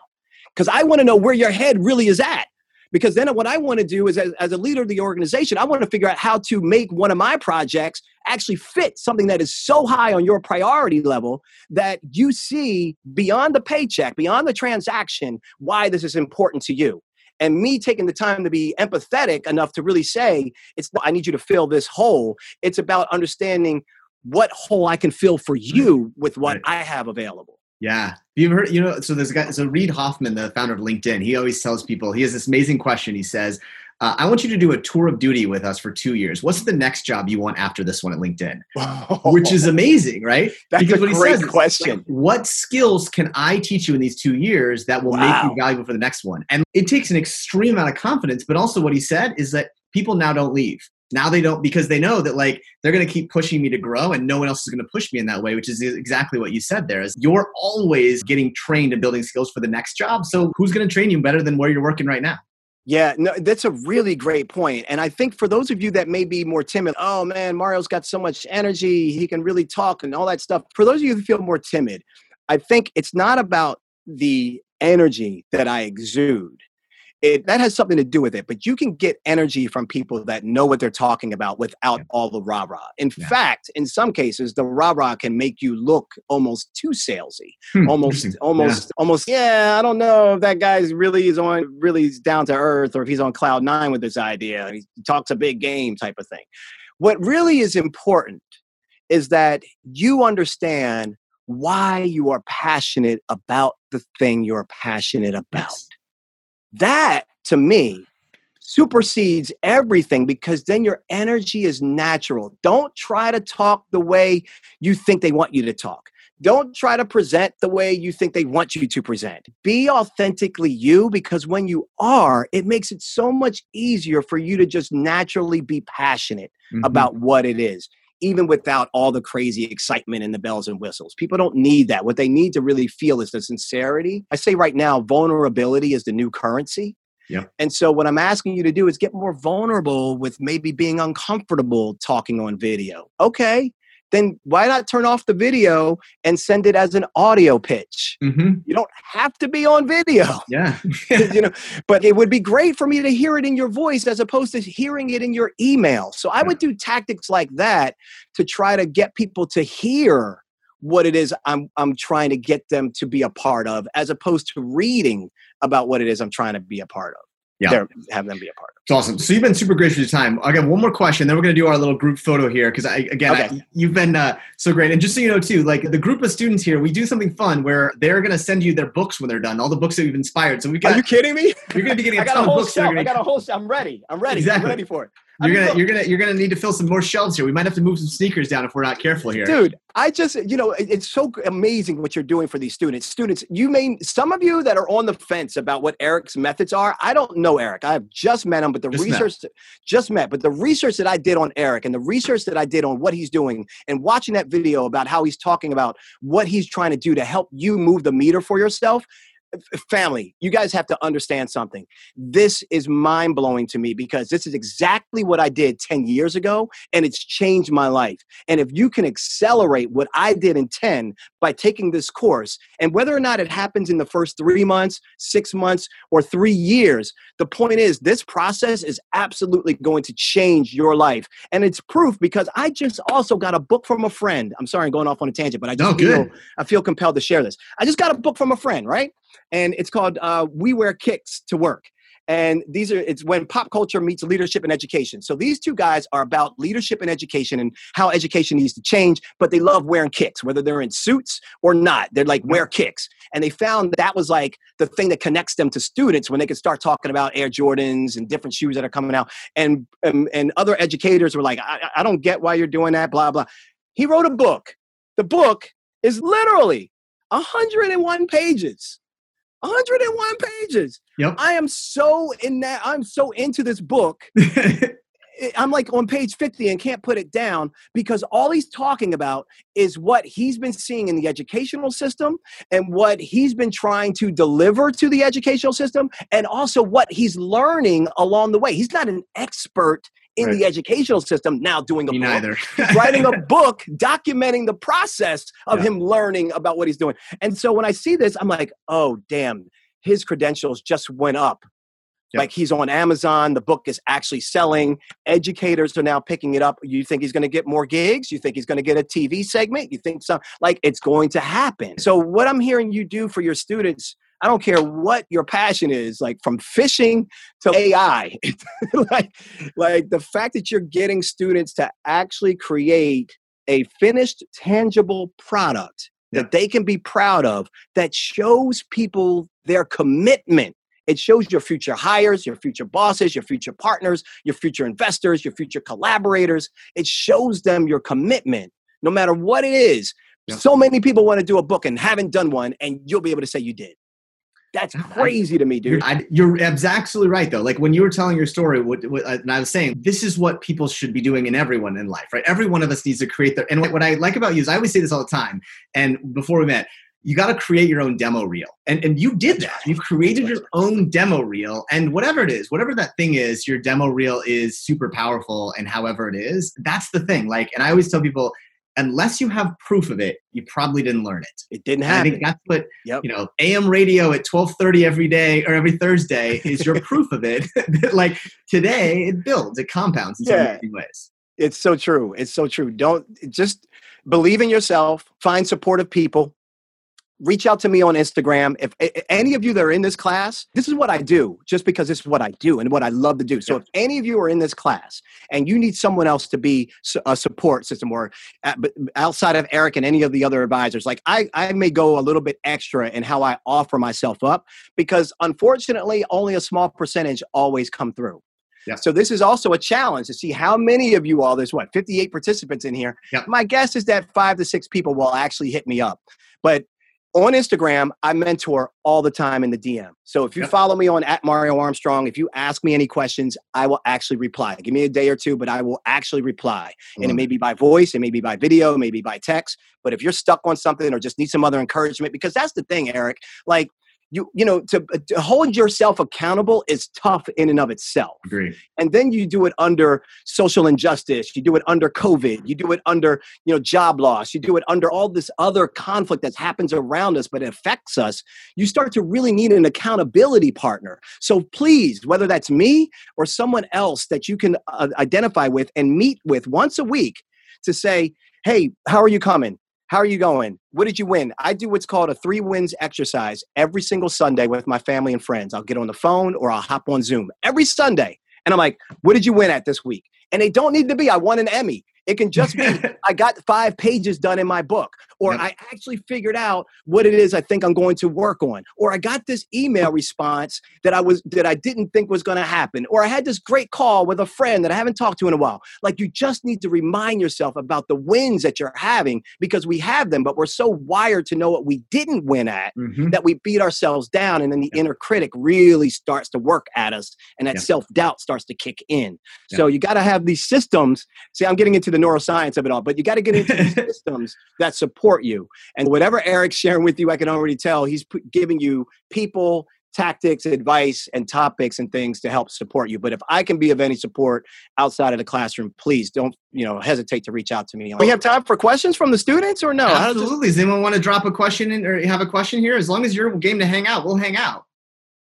Because I want to know where your head really is at. Because then what I want to do is, as, as a leader of the organization, I want to figure out how to make one of my projects actually fit something that is so high on your priority level that you see beyond the paycheck, beyond the transaction, why this is important to you and me taking the time to be empathetic enough to really say it's i need you to fill this hole. It's about understanding what hole i can fill for you with what right. i have available. Yeah. You've heard you know so there's a guy so reid hoffman the founder of linkedin he always tells people he has this amazing question. He says uh, I want you to do a tour of duty with us for two years. What's the next job you want after this one at LinkedIn? Which is amazing, right? That's because a what great says question. Like, what skills can I teach you in these two years that will wow. make you valuable for the next one? And it takes an extreme amount of confidence. But also, what he said is that people now don't leave. Now they don't because they know that like they're going to keep pushing me to grow and no one else is going to push me in that way, which is exactly what you said there is you're always getting trained and building skills for the next job. So who's going to train you better than where you're working right now? Yeah, no, that's a really great point. And I think for those of you that may be more timid, oh man, Mario's got so much energy, he can really talk and all that stuff. For those of you who feel more timid, I think it's not about the energy that I exude it that has something to do with it but you can get energy from people that know what they're talking about without yeah. all the rah rah in yeah. fact in some cases the rah rah can make you look almost too salesy hmm, almost almost yeah. almost yeah i don't know if that guy's really is on really is down to earth or if he's on cloud nine with this idea he talks a big game type of thing what really is important is that you understand why you are passionate about the thing you're passionate about yes that to me supersedes everything because then your energy is natural. Don't try to talk the way you think they want you to talk. Don't try to present the way you think they want you to present. Be authentically you because when you are, it makes it so much easier for you to just naturally be passionate mm-hmm. about what it is even without all the crazy excitement and the bells and whistles. People don't need that. What they need to really feel is the sincerity. I say right now, vulnerability is the new currency. Yeah. And so what I'm asking you to do is get more vulnerable with maybe being uncomfortable talking on video. Okay, then why not turn off the video and send it as an audio pitch? Mm-hmm. You don't have to be on video. Yeah. you know, but it would be great for me to hear it in your voice as opposed to hearing it in your email. So I would do tactics like that to try to get people to hear what it is I'm I'm trying to get them to be a part of as opposed to reading about what it is I'm trying to be a part of yeah. have them be a part. It's awesome. So you've been super great for your time. I got one more question, then we're going to do our little group photo here because I again, okay. I, you've been uh, so great. And just so you know too, like the group of students here, we do something fun where they're going to send you their books when they're done, all the books that you've inspired. So we got. Are you kidding me? You're going to be getting a I got ton a whole of books. Shelf. I got a whole. I'm ready. I'm ready. Exactly. I'm ready for it. You're gonna, you're gonna, you're gonna need to fill some more shelves here. We might have to move some sneakers down if we're not careful here, dude. I just, you know, it's so amazing what you're doing for these students. Students, you may, some of you that are on the fence about what Eric's methods are. I don't know Eric. I've just met him, but the just research, met. just met, but the research that I did on Eric and the research that I did on what he's doing and watching that video about how he's talking about what he's trying to do to help you move the meter for yourself family, you guys have to understand something. This is mind blowing to me because this is exactly what I did 10 years ago and it's changed my life. And if you can accelerate what I did in 10 by taking this course, and whether or not it happens in the first three months, six months, or three years, the point is this process is absolutely going to change your life. And it's proof because I just also got a book from a friend. I'm sorry, I'm going off on a tangent, but I just no, feel, I feel compelled to share this. I just got a book from a friend, right? And it's called uh, "We Wear Kicks to Work." and these are it's when pop culture meets leadership and education. So these two guys are about leadership and education and how education needs to change but they love wearing kicks whether they're in suits or not. They're like wear kicks. And they found that was like the thing that connects them to students when they could start talking about air jordans and different shoes that are coming out. And and, and other educators were like I, I don't get why you're doing that blah blah. He wrote a book. The book is literally 101 pages 101 pages. Yep. I am so in that. I'm so into this book. I'm like on page 50 and can't put it down because all he's talking about is what he's been seeing in the educational system and what he's been trying to deliver to the educational system and also what he's learning along the way. He's not an expert in right. the educational system now doing a Me book. Neither. writing a book documenting the process of yeah. him learning about what he's doing. And so when I see this, I'm like, oh, damn, his credentials just went up. Yep. Like he's on Amazon, the book is actually selling. Educators are now picking it up. You think he's going to get more gigs? You think he's going to get a TV segment? You think so? Like it's going to happen. So, what I'm hearing you do for your students I don't care what your passion is, like from fishing to AI. like, like the fact that you're getting students to actually create a finished, tangible product yeah. that they can be proud of that shows people their commitment. It shows your future hires, your future bosses, your future partners, your future investors, your future collaborators. It shows them your commitment, no matter what it is. Yeah. So many people want to do a book and haven't done one, and you'll be able to say you did. That's crazy to me, dude. I, you're absolutely right, though. Like when you were telling your story, what, what, uh, and I was saying, this is what people should be doing in everyone in life, right? Every one of us needs to create their. And what, what I like about you is I always say this all the time. And before we met, you got to create your own demo reel. And, and you did that. You've created your own demo reel. And whatever it is, whatever that thing is, your demo reel is super powerful. And however it is, that's the thing. Like, and I always tell people, unless you have proof of it, you probably didn't learn it. It didn't happen. I think that's what yep. you know. AM radio at twelve thirty every day or every Thursday is your proof of it. like today, it builds, it compounds in yeah. so many ways. It's so true. It's so true. Don't just believe in yourself. Find supportive people reach out to me on Instagram. If, if, any of you that are in this class, this is what I do, just because this is what I do and what I love to do. So if any of you are in this class and you need someone else to be a support system or uh, outside of Eric and any of the other advisors, like I, I may go a little bit extra in how I offer myself up because unfortunately, only a small percentage always come through. Yeah. So this is also a challenge to see how many of you all, there's what, 58 participants in here. Yeah. My guess is that five to six people will actually hit me up. But on Instagram, I mentor all the time in the DM. So if you yep. follow me on at Mario Armstrong, if you ask me any questions, I will actually reply. Give me a day or two, but I will actually reply. Mm. And it may be by voice, it may be by video, maybe by text. But if you're stuck on something or just need some other encouragement, because that's the thing, Eric, like you you know to, to, hold yourself accountable is tough in and of itself. Agree. and then you do it under social injustice you do it under covid you do it under you know job loss you do it under all this other conflict that happens around us but it affects us you start to really need an accountability partner. So please whether that's me or someone else that you can uh, identify with and meet with once a week to say hey how are you coming how are you going? What did you win? I do what's called a three wins exercise every single Sunday with my family and friends. I'll get on the phone or I'll hop on Zoom every Sunday. And I'm like, what did you win at this week? And they don't need to be, I won an Emmy. It can just be I got five pages done in my book, or yep. I actually figured out what it is I think I'm going to work on, or I got this email response that I was that I didn't think was going to happen, or I had this great call with a friend that I haven't talked to in a while. Like you just need to remind yourself about the wins that you're having because we have them, but we're so wired to know what we didn't win at mm-hmm. that we beat ourselves down, and then the yep. inner critic really starts to work at us, and that yep. self doubt starts to kick in. So you got to have these systems. See, I'm getting into the neuroscience of it all, but you got to get into systems that support you. And whatever Eric's sharing with you, I can already tell he's p- giving you people, tactics, advice, and topics and things to help support you. But if I can be of any support outside of the classroom, please don't you know hesitate to reach out to me. Oh. We have time for questions from the students or no? Absolutely. Does anyone want to drop a question in, or have a question here? As long as you're game to hang out, we'll hang out.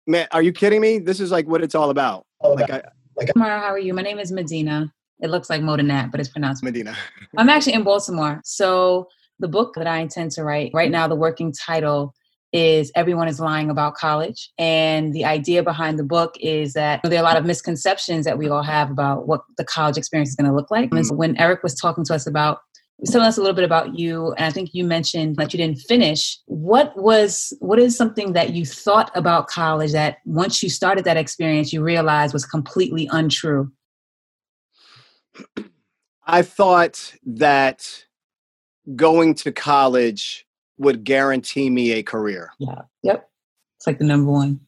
Man, are you kidding me? This is like what it's all about. All like about. I, like, Mara, how are you? My name is Medina. It looks like Modinat, but it's pronounced Medina. I'm actually in Baltimore. So the book that I intend to write right now, the working title is everyone is lying about college. And the idea behind the book is that there are a lot of misconceptions that we all have about what the college experience is going to look like. And so when Eric was talking to us about tell us a little bit about you and i think you mentioned that you didn't finish what was what is something that you thought about college that once you started that experience you realized was completely untrue I thought that going to college would guarantee me a career. yeah yep it's like the number one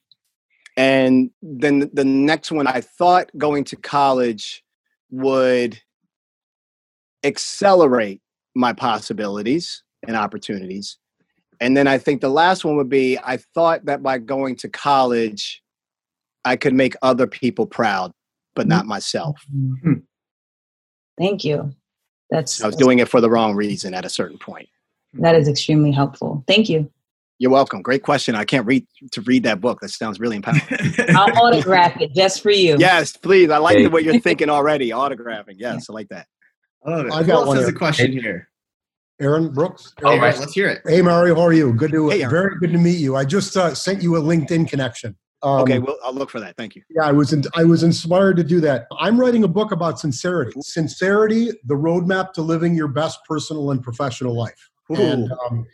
And then the next one, I thought going to college would accelerate my possibilities and opportunities. And then I think the last one would be I thought that by going to college, I could make other people proud, but mm-hmm. not myself. Mm-hmm. Thank you that's I was doing it for the wrong reason at a certain point. that is extremely helpful thank you You're welcome. Great question. I can't read to read that book. That sounds really empowering. i'll autograph it just for you yes, please. I like Hey. the way you're thinking already. Autographing. Yes, I like that. I love it. I Who got one has a question here? Aaron Brooks. All Aaron right, Brooks. let's hear it. Hey Mario, how are you? Good to Hey, very good to meet you. I just uh, sent you a LinkedIn connection. Um, Okay, well, I'll look for that. Thank you. Yeah, I was in, I was inspired to do that. I'm writing a book about sincerity. Sincerity, the roadmap to living your best personal and professional life. And um,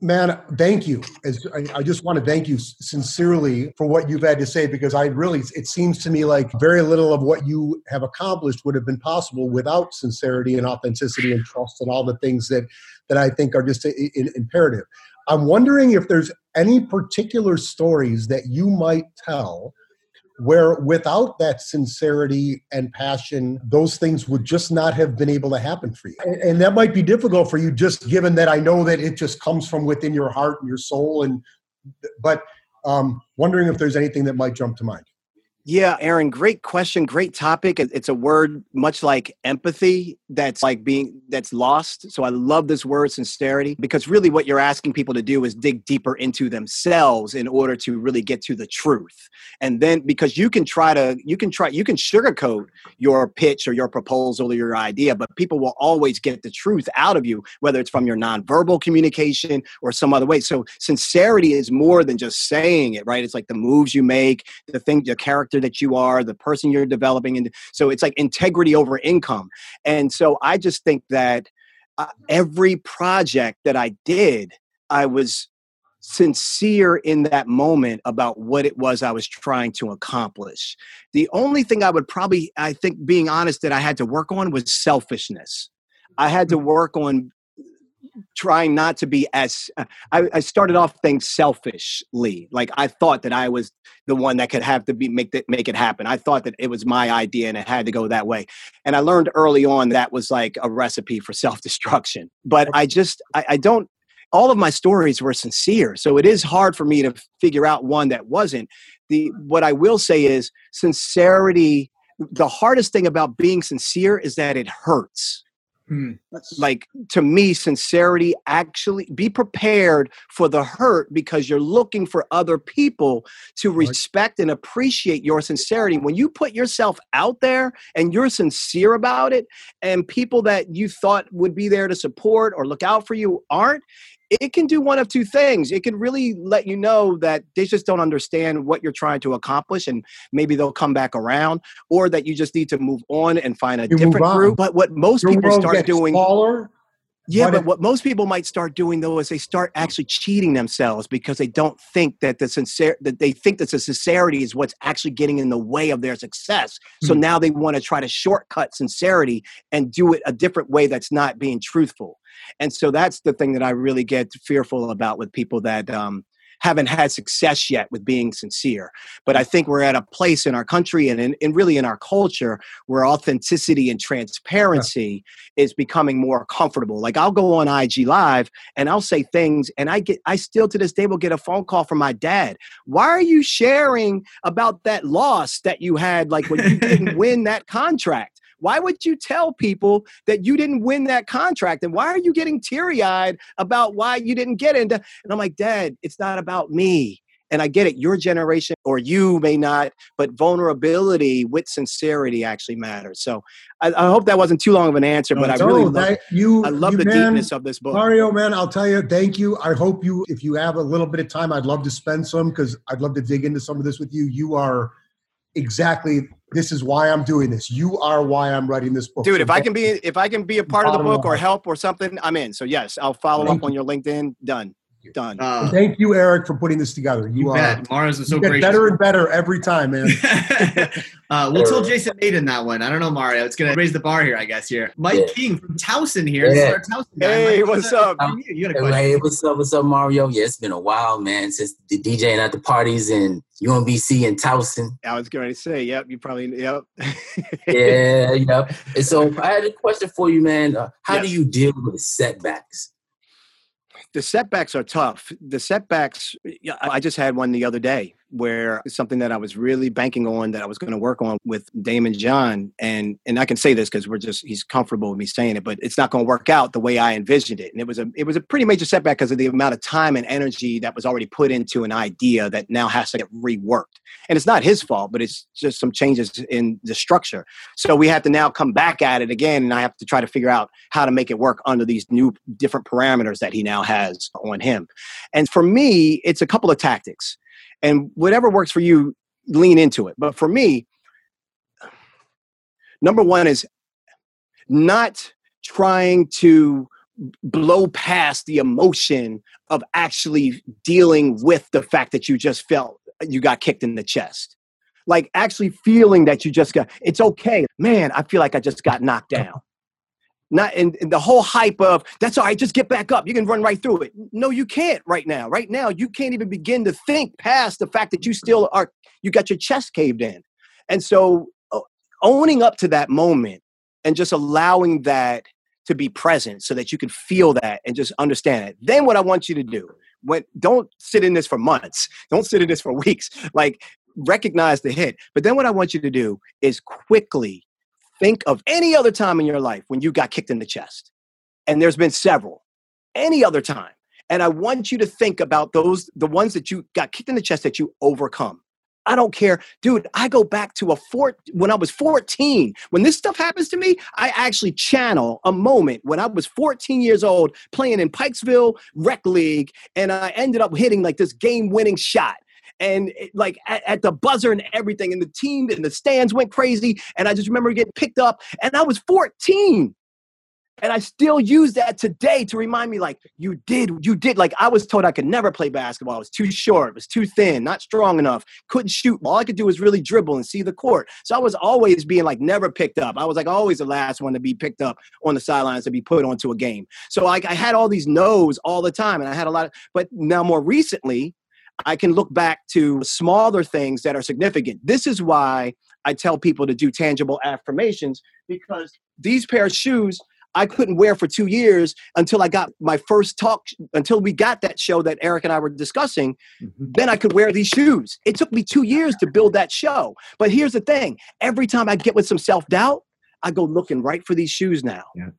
man, thank you. As I, I just want to thank you sincerely for what you've had to say because I really, it seems to me like very little of what you have accomplished would have been possible without sincerity and authenticity and trust and all the things that that I think are just i- i- imperative. I'm wondering if there's any particular stories that you might tell where without that sincerity and passion, those things would just not have been able to happen for you. And, that might be difficult for you just given that I know that it just comes from within your heart and your soul. And but um, wondering if there's anything that might jump to mind. Yeah, Aaron, great question, great topic. It's a word much like empathy that's like being that's lost. So I love this word sincerity because really what you're asking people to do is dig deeper into themselves in order to really get to the truth. And then because you can try to you can try you can sugarcoat your pitch or your proposal or your idea, but people will always get the truth out of you whether it's from your nonverbal communication or some other way. So sincerity is more than just saying it, right? It's like the moves you make, the thing, the character that you are, the person you're developing. And so it's like integrity over income. And so I just think that uh, every project that I did, I was sincere in that moment about what it was I was trying to accomplish. The only thing I would probably, I think, being honest, that I had to work on was selfishness. I had to work on trying not to be as uh, I, I started off things selfishly. Like i thought that i was the one that could have to be make that make it happen. I thought that it was my idea and it had to go that way. And i learned early on that was like a recipe for self-destruction. But i just I, I don't all of my stories were sincere. So it is hard for me to figure out one that wasn't. The what i will say is sincerity the hardest thing about being sincere is that it hurts Mm. like to me sincerity actually be prepared for the hurt because you're looking for other people to respect and appreciate your sincerity. When you put yourself out there and you're sincere about it and people that you thought would be there to support or look out for you aren't it can do one of two things it can really let you know that they just don't understand what you're trying to accomplish and maybe they'll come back around or that you just need to move on and find a You different group but what most Your people start doing smaller. Yeah, But but it- what most people might start doing though is they start actually cheating themselves because they don't think that the sincere that they think that the sincerity is what's actually getting in the way of their success. So Hmm. now they want to try to shortcut sincerity and do it a different way that's not being truthful. And so that's the thing that I really get fearful about with people that um, haven't had success yet with being sincere. But I think we're at a place in our country and, in, and really in our culture where authenticity and transparency is becoming more comfortable. Like I'll go on IG Live and I'll say things, and I get, I still to this day will get a phone call from my dad. Why are you sharing about that loss that you had, like when you didn't win that contract? Why would you tell people that you didn't win that contract? And why are you getting teary eyed about why you didn't get into? And I'm like, Dad, it's not about me. and I get it, your generation or you may not, but vulnerability with sincerity actually matters. So I, I hope that wasn't too long of an answer, but I really love, that, you, I love you, the man, deepness of this book. Mario, man, I'll tell you, thank you. I hope you, if you have a little bit of time, I'd love to spend some because I'd love to dig into some of this with you. You are exactly this is why I'm doing this. You are why I'm writing this book. Dude, if I can be if I can be a part of the book or help or something, I'm in. So yes, I'll follow up on your LinkedIn. Done. Done. Uh, Thank you, Eric, for putting this together. You, you are bet. Mars is so you get gracious. better and better every time, man. uh, we'll tell Jason Maiden that one. I don't know, Mario. It's gonna raise the bar here, I guess. Here, Mike Yeah. King from Towson here. Yeah. Towson. Hey, Mike, what's up? You, you got a question? Hey, what's up? What's up, Mario? Yeah, it's been a while, man, since the DJing at the parties and UMBC and Towson. I was going to say, yep, you probably, yep. Yeah, yep. And so I had a question for you, man. Uh, how Yes. do you deal with setbacks? The setbacks are tough. The setbacks, I just had one the other day where something that I was really banking on that I was going to work on with Daymond John. And and I can say this because we're just he's comfortable with me saying it, but it's not going to work out the way I envisioned it. And it was a it was a pretty major setback because of the amount of time and energy that was already put into an idea that now has to get reworked. And it's not his fault, but it's just some changes in the structure. So we have to now come back at it again, and I have to try to figure out how to make it work under these new different parameters that he now has on him. And for me, it's a couple of tactics. And whatever works for you, lean into it. But for me, number one is not trying to blow past the emotion of actually dealing with the fact that you just felt you got kicked in the chest. Like actually feeling that you just got, it's okay. Man, I feel like I just got knocked down. Not in, in the whole hype of that's all right, just get back up. You can run right through it. No, you can't right now. Right now, you can't even begin to think past the fact that you still are, you got your chest caved in. And so owning up to that moment and just allowing that to be present so that you can feel that and just understand it. Then what I want you to do, when don't sit in this for months, don't sit in this for weeks. Like recognize the hit. But then what I want you to do is quickly think of any other time in your life when you got kicked in the chest. And there's been several. Any other time. And I want you to think about those the ones that you got kicked in the chest that you overcome. I don't care. Dude, I go back to a four when I was 14. When this stuff happens to me, I actually channel a moment when I was 14 years old playing in Pikesville Rec League, and I ended up hitting like this game-winning shot. And it- like at, at the buzzer and everything, and the team and the stands went crazy. And I just remember getting picked up, and I was 14. And I still use that today to remind me, like, you did, you did. Like, I was told I could never play basketball. I was too short, was too thin, not strong enough, couldn't shoot. All I could do was really dribble and see the court. So I was always being like never picked up. I was like always the last one to be picked up on the sidelines to be put onto a game. So like I had all these no's all the time, and I had a lot of, but now more recently, I can look back to smaller things that are significant. This is why I tell people to do tangible affirmations because these pair of shoes I couldn't wear for two years until I got my first talk, until we got that show that Eric and I were discussing. Mm-hmm. Then I could wear these shoes. It took me two years to build that show. But here's the thing every time I get with some self doubt, I go looking right for these shoes now. Yeah.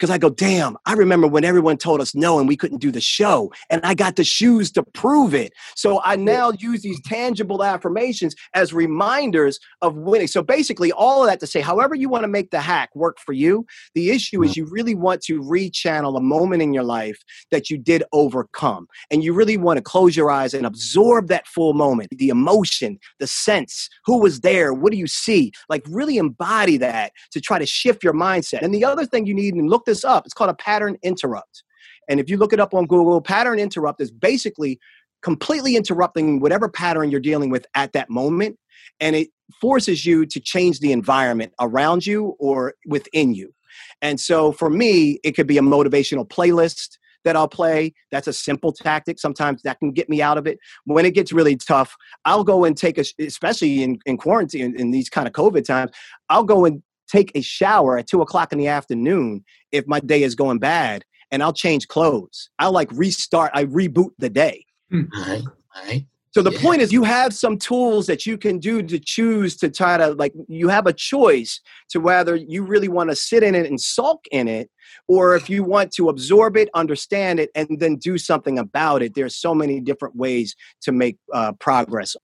Because I go, damn, I remember when everyone told us no and we couldn't do the show. And I got the shoes to prove it. So I now use these tangible affirmations as reminders of winning. So basically, all of that to say, however you want to make the hack work for you, the issue is mm-hmm. you really want to rechannel a moment in your life that you did overcome. And you really want to close your eyes and absorb that full moment, the emotion, the sense, who was there, what do you see? Like really embody that to try to shift your mindset. And the other thing you need, and look this up, it's called a pattern interrupt. And if you look it up on Google, pattern interrupt is basically completely interrupting whatever pattern you're dealing with at that moment. And it forces you to change the environment around you or within you. And so for me, it could be a motivational playlist that I'll play. That's a simple tactic. Sometimes that can get me out of it. When it gets really tough, I'll go and take a, especially in, in quarantine, in these kind of COVID times, I'll go and take a shower at two o'clock in the afternoon if my day is going bad and I'll change clothes. I'll like restart, I reboot the day. All right, all right. So the Yeah. point is you have some tools that you can do to choose to try to like you have a choice to whether you really want to sit in it and sulk in it or if you want to absorb it, understand it and then do something about it. There's so many different ways to make uh, progress.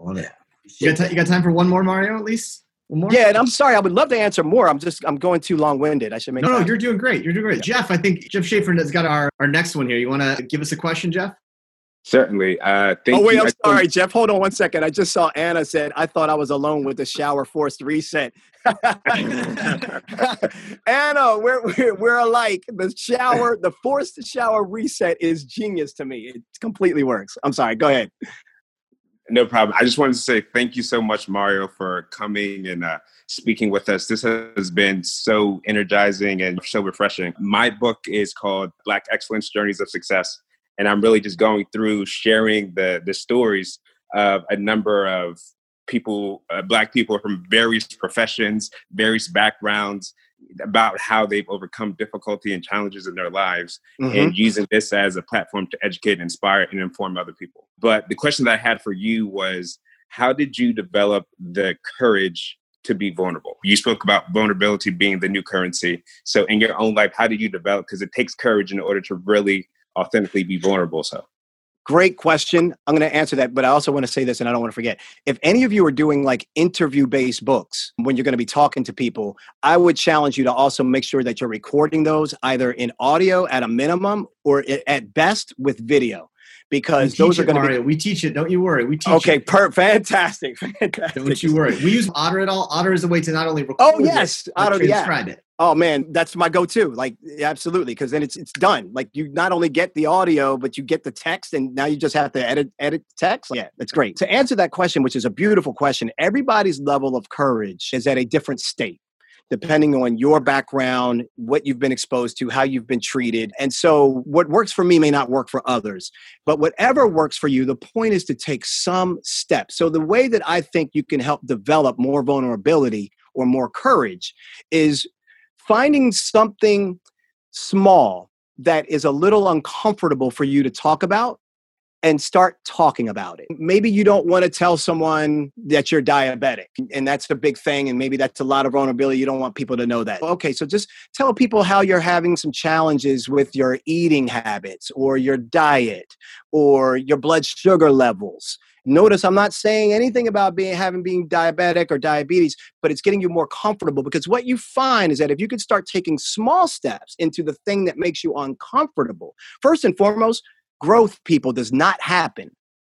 on it. You got, ti- you got time for one more, Mario, at least? One more? Yeah, and I'm sorry, I would love to answer more. I'm just I'm going too long-winded. I should make No, no, you're doing great. You're doing great. Jeff, I think Jeff Schaefer has got our, our next one here. You want to give us a question, Jeff? Certainly. Uh, thank Oh wait, you. I'm I told- sorry, Jeff. Hold on one second. I just saw Anna said I thought I was alone with the shower forced reset. Anna, we're, we're we're alike. The shower, the forced shower reset is genius to me. It completely works. I'm sorry. Go ahead. No problem. I just wanted to say thank you so much, Mario, for coming and uh, speaking with us. This has been so energizing and so refreshing. My book is called Black Excellence Journeys of Success. And I'm really just going through sharing the, the stories of a number of people, uh, Black people from various professions, various backgrounds, about how they've overcome difficulty and challenges in their lives Mhm. and using this as a platform to educate, inspire, and inform other people. But the question that I had for you was how did you develop the courage to be vulnerable? You spoke about vulnerability being the new currency. So, in your own life, how did you develop? Because it takes courage in order to really authentically be vulnerable. So, Great question. I'm going to answer that, but I also want to say this and I don't want to forget. If any of you are doing like interview based books when you're going to be talking to people, I would challenge you to also make sure that you're recording those either in audio at a minimum or at best with video because those are going to be. We teach it. Don't you worry. We teach Okay, it. per- fantastic, fantastic. Don't you worry. We use Otter at all. Otter is a way to not only oh, record Oh it, yes, but Otter, yeah. it. Oh man, that's my go-to. Like absolutely, because then it's it's done. Like you not only get the audio, but you get the text, and now you just have to edit edit text. Yeah, that's great. To answer that question, which is a beautiful question, everybody's level of courage is at a different state. Depending on your background, what you've been exposed to, how you've been treated. And so, what works for me may not work for others. But whatever works for you, the point is to take some steps. So, the way that I think you can help develop more vulnerability or more courage is finding something small that is a little uncomfortable for you to talk about and start talking about it. Maybe you don't want to tell someone that you're diabetic, and that's a big thing, and maybe that's a lot of vulnerability. You don't want people to know that. Okay, so just tell people how you're having some challenges with your eating habits or your diet or your blood sugar levels. Notice I'm not saying anything about being having being diabetic or diabetes, but it's getting you more comfortable because what you find is that if you could start taking small steps into the thing that makes you uncomfortable, first and foremost, growth people does not happen.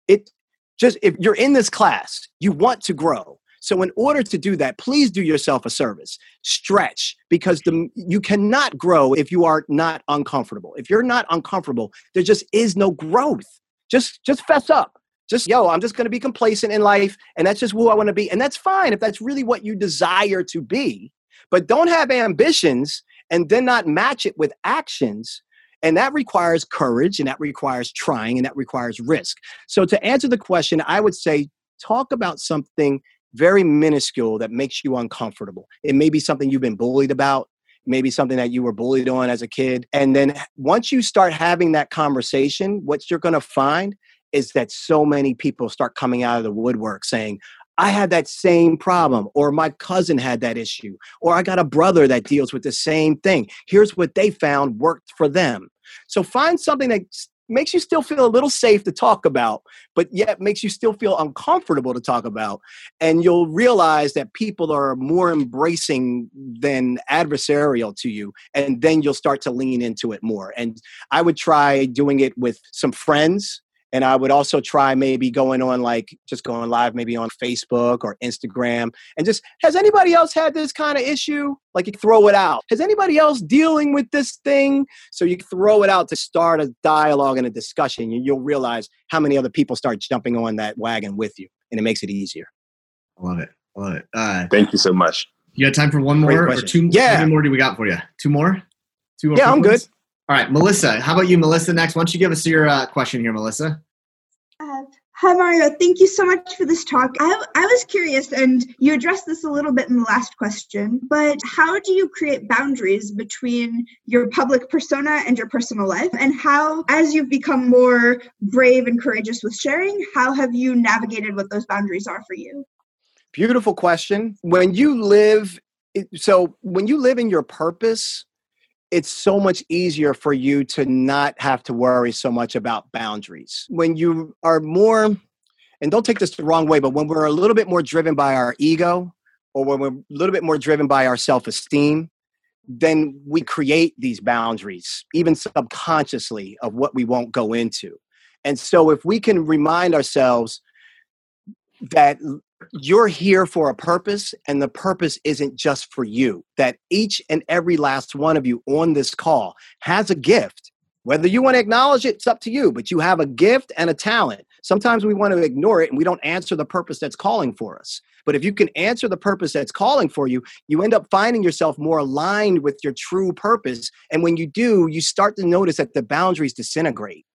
It just if you're in this class, you want to grow. So in order to do that, please do yourself a service. Stretch because the you cannot grow if you are not uncomfortable. If you're not uncomfortable, there just is no growth. Just just fess up. Just yo, I'm just going to be complacent in life and that's just who I want to be. And that's fine if that's really what you desire to be. But don't have ambitions and then not match it with actions and that requires courage and that requires trying and that requires risk. So, to answer the question, I would say talk about something very minuscule that makes you uncomfortable. It may be something you've been bullied about, maybe something that you were bullied on as a kid. And then once you start having that conversation, what you're going to find is that so many people start coming out of the woodwork saying, I had that same problem, or my cousin had that issue, or I got a brother that deals with the same thing. Here's what they found worked for them. So find something that makes you still feel a little safe to talk about, but yet makes you still feel uncomfortable to talk about. And you'll realize that people are more embracing than adversarial to you. And then you'll start to lean into it more. And I would try doing it with some friends and I would also try maybe going on like just going live maybe on Facebook or Instagram and just has anybody else had this kind of issue? Like you throw it out. Has anybody else dealing with this thing? So you throw it out to start a dialogue and a discussion. And you'll realize how many other people start jumping on that wagon with you, and it makes it easier. I love it. I love it. Uh, thank you so much. you got time for one Great more or two? Yeah. How many more do we got for you? Two more? Two more? Yeah, I'm ones? good. All right, Melissa. How about you, Melissa? Next, why don't you give us your uh, question here, Melissa? Uh, Hi, Mario. Thank you so much for this talk. I, I was curious, and you addressed this a little bit in the last question, but how do you create boundaries between your public persona and your personal life? And how, as you've become more brave and courageous with sharing, how have you navigated what those boundaries are for you? Beautiful question. When you live, so when you live in your purpose, it's so much easier for you to not have to worry so much about boundaries. When you are more, and don't take this the wrong way, but when we're a little bit more driven by our ego or when we're a little bit more driven by our self esteem, then we create these boundaries, even subconsciously, of what we won't go into. And so if we can remind ourselves that you're here for a purpose and the purpose isn't just for you that each and every last one of you on this call has a gift. Whether you want to acknowledge it it's up to you but you have a gift and a talent. Sometimes we want to ignore it and we don't answer the purpose that's calling for us. But if you can answer the purpose that's calling for you you end up finding yourself more aligned with your true purpose and when you do you start to notice that the boundaries disintegrate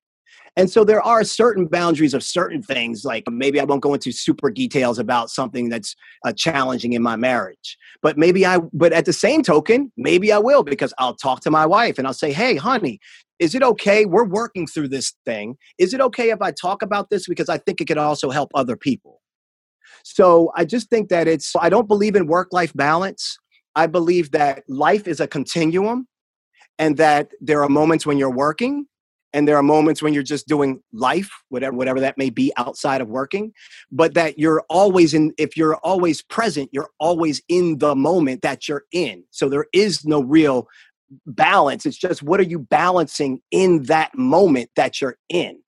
and so there are certain boundaries of certain things, like maybe I won't go into super details about something that's uh, challenging in my marriage. But maybe I, but at the same token, maybe I will because I'll talk to my wife and I'll say, hey, honey, is it okay? We're working through this thing. Is it okay if I talk about this? Because I think it could also help other people. So I just think that it's, I don't believe in work life balance. I believe that life is a continuum and that there are moments when you're working and there are moments when you're just doing life whatever whatever that may be outside of working but that you're always in if you're always present you're always in the moment that you're in. So there is no real balance. It's just what are you balancing in that moment that you're in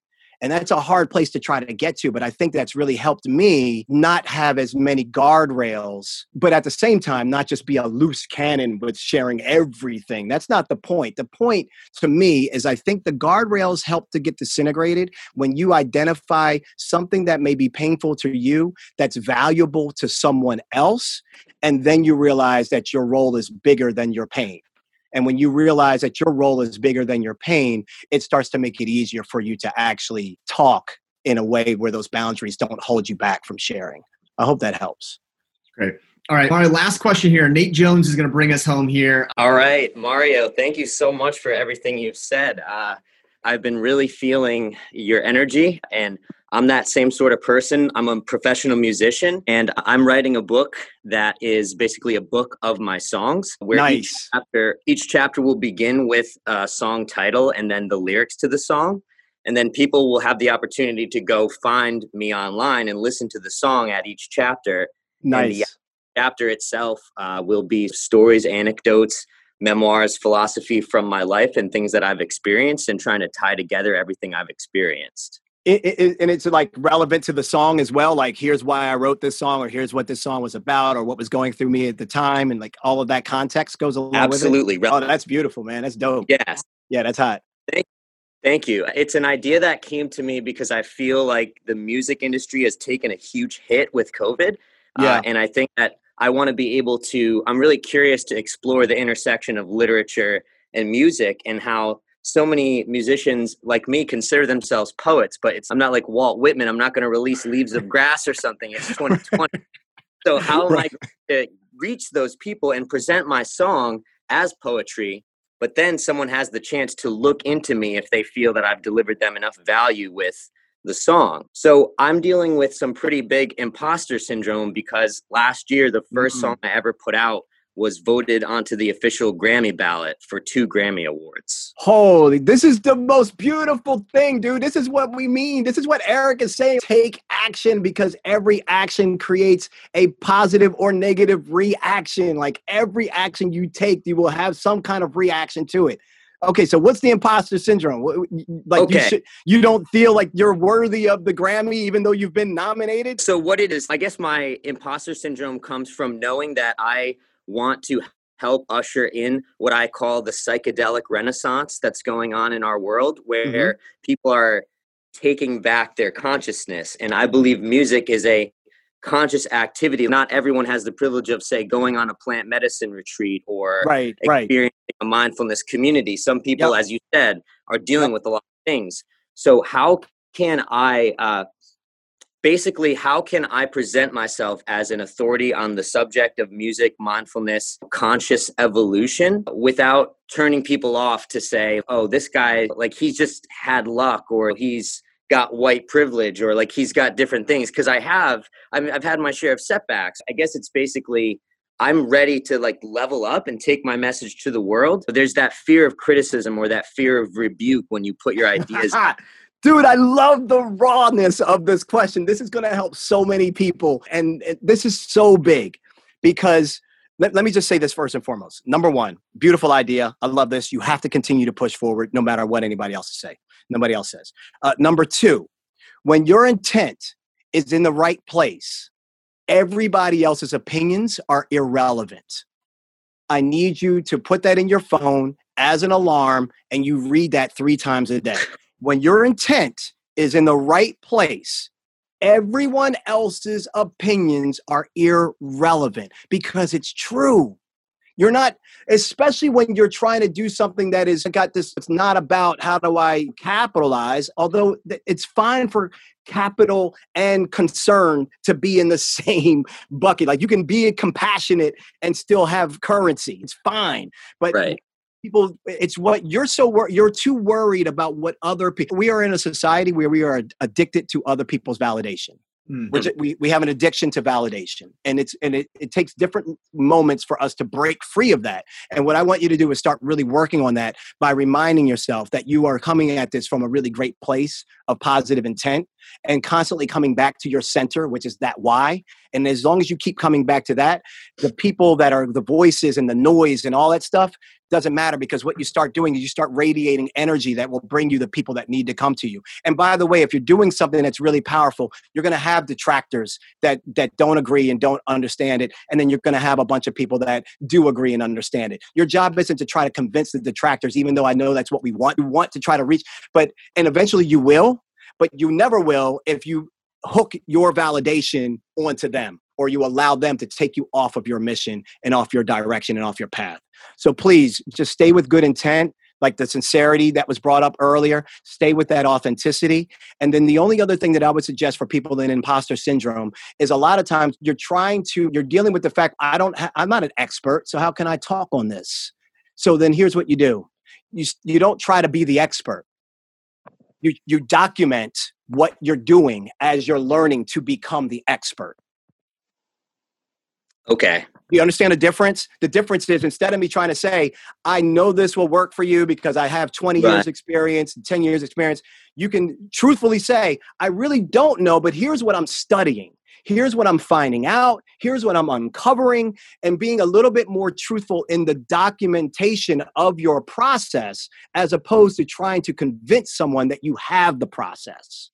and that's a hard place to try to get to, but I think that's really helped me not have as many guardrails, but at the same time, not just be a loose cannon with sharing everything. That's not the point. The point to me is I think the guardrails help to get disintegrated when you identify something that may be painful to you that's valuable to someone else. And then you realize that your role is bigger than your pain. And when you realize that your role is bigger than your pain, it starts to make it easier for you to actually talk in a way where those boundaries don't hold you back from sharing. I hope that helps. Great. All right, Mario, last question here. Nate Jones is going to bring us home here. All right, Mario, thank you so much for everything you've said. Uh, I've been really feeling your energy, and I'm that same sort of person. I'm a professional musician, and I'm writing a book that is basically a book of my songs. Where nice. each chapter, each chapter will begin with a song title and then the lyrics to the song. And then people will have the opportunity to go find me online and listen to the song at each chapter. Nice. And the chapter itself uh, will be stories, anecdotes, memoirs, philosophy from my life, and things that I've experienced, and trying to tie together everything I've experienced it, it, and it's like relevant to the song as well like here's why i wrote this song or here's what this song was about or what was going through me at the time and like all of that context goes along absolutely with it. oh that's beautiful man. That's dope. Yes. Yeah that's hot. Thank, thank you. It's an idea that came to me because i feel like the music industry has taken a huge hit with covid yeah. Uh, and i think that i want to be able to i'm really curious to explore the intersection of literature and music and how so many musicians like me consider themselves poets, but it's I'm not like Walt Whitman. I'm not going to release Leaves of Grass or something. It's 2020. so how am I to reach those people and present my song as poetry? But then someone has the chance to look into me if they feel that I've delivered them enough value with the song. So I'm dealing with some pretty big imposter syndrome because last year the 1st mm-hmm. song I ever put out was voted onto the official Grammy ballot for two Grammy Awards. Holy, this is the most beautiful thing, dude. This is what we mean. This is what Eric is saying. Take action because every action creates a positive or negative reaction. Like every action you take, you will have some kind of reaction to it. Okay, so what's the imposter syndrome? Like okay. you should, you don't feel like you're worthy of the Grammy even though you've been nominated? So what it is, I guess my imposter syndrome comes from knowing that I want to help usher in what I call the psychedelic renaissance that's going on in our world, where mm-hmm. people are taking back their consciousness. And I believe music is a conscious activity. Not everyone has the privilege of, say, going on a plant medicine retreat or right, experiencing right. a mindfulness community. Some people, yep. as you said, are dealing yep. with a lot of things. So, how can I uh, basically how can I present myself as an authority on the subject of music, mindfulness, conscious evolution without turning people off to say, oh, this guy, like he's just had luck or he's got white privilege or like he's got different things. Because i have I mean, i've had my share of setbacks. I guess it's basically i'm ready to like level up and take my message to the world. But there's that fear of criticism or that fear of rebuke when you put your ideas Dude, I love the rawness of this question. This is going to help so many people. And this is so big because let, let me just say this first and foremost. Number one, beautiful idea. I love this. You have to continue to push forward no matter what anybody else say. Nobody else says. Uh, number two, when your intent is in the right place, everybody else's opinions are irrelevant. I need you to put that in your phone as an alarm and you read that three times a day. When your intent is in the right place, everyone else's opinions are irrelevant because it's true. You're not, especially when you're trying to do something that is got this, it's not about how do I capitalize, although it's fine for capital and concern to be in the same bucket. Like you can be compassionate and still have currency. It's fine. But right. People, it's what you're so, wor- you're too worried about what other people, we are in a society where we are addicted to other people's validation. Mm-hmm. Which we, we have an addiction to validation. And it's and it, it takes different moments for us to break free of that. And what I want you to do is start really working on that by reminding yourself that you are coming at this from a really great place of positive intent and constantly coming back to your center, which is that why. And as long as you keep coming back to that, the people that are the voices and the noise and all that stuff doesn't matter because what you start doing is you start radiating energy that will bring you the people that need to come to you. And by the way, if you're doing something that's really powerful, you're going to have detractors that that don't agree and don't understand it, and then you're going to have a bunch of people that do agree and understand it. Your job isn't to try to convince the detractors, even though I know that's what we want. We want to try to reach, but and eventually you will, but you never will if you hook your validation onto them or you allow them to take you off of your mission and off your direction and off your path. So please just stay with good intent, like the sincerity that was brought up earlier. Stay with that authenticity. And then the only other thing that I would suggest for people in imposter syndrome is a lot of times you're trying to, you're dealing with the fact I don't, ha- I'm not an expert, so how can I talk on this? So then here's what you do. You, you don't try to be the expert. You, you document what you're doing as you're learning to become the expert. Okay. You understand the difference? The difference is instead of me trying to say, I know this will work for you because I have 20 right. years experience, 10 years experience, you can truthfully say, I really don't know, but here's what I'm studying. Here's what I'm finding out. Here's what I'm uncovering, and being a little bit more truthful in the documentation of your process as opposed to trying to convince someone that you have the process.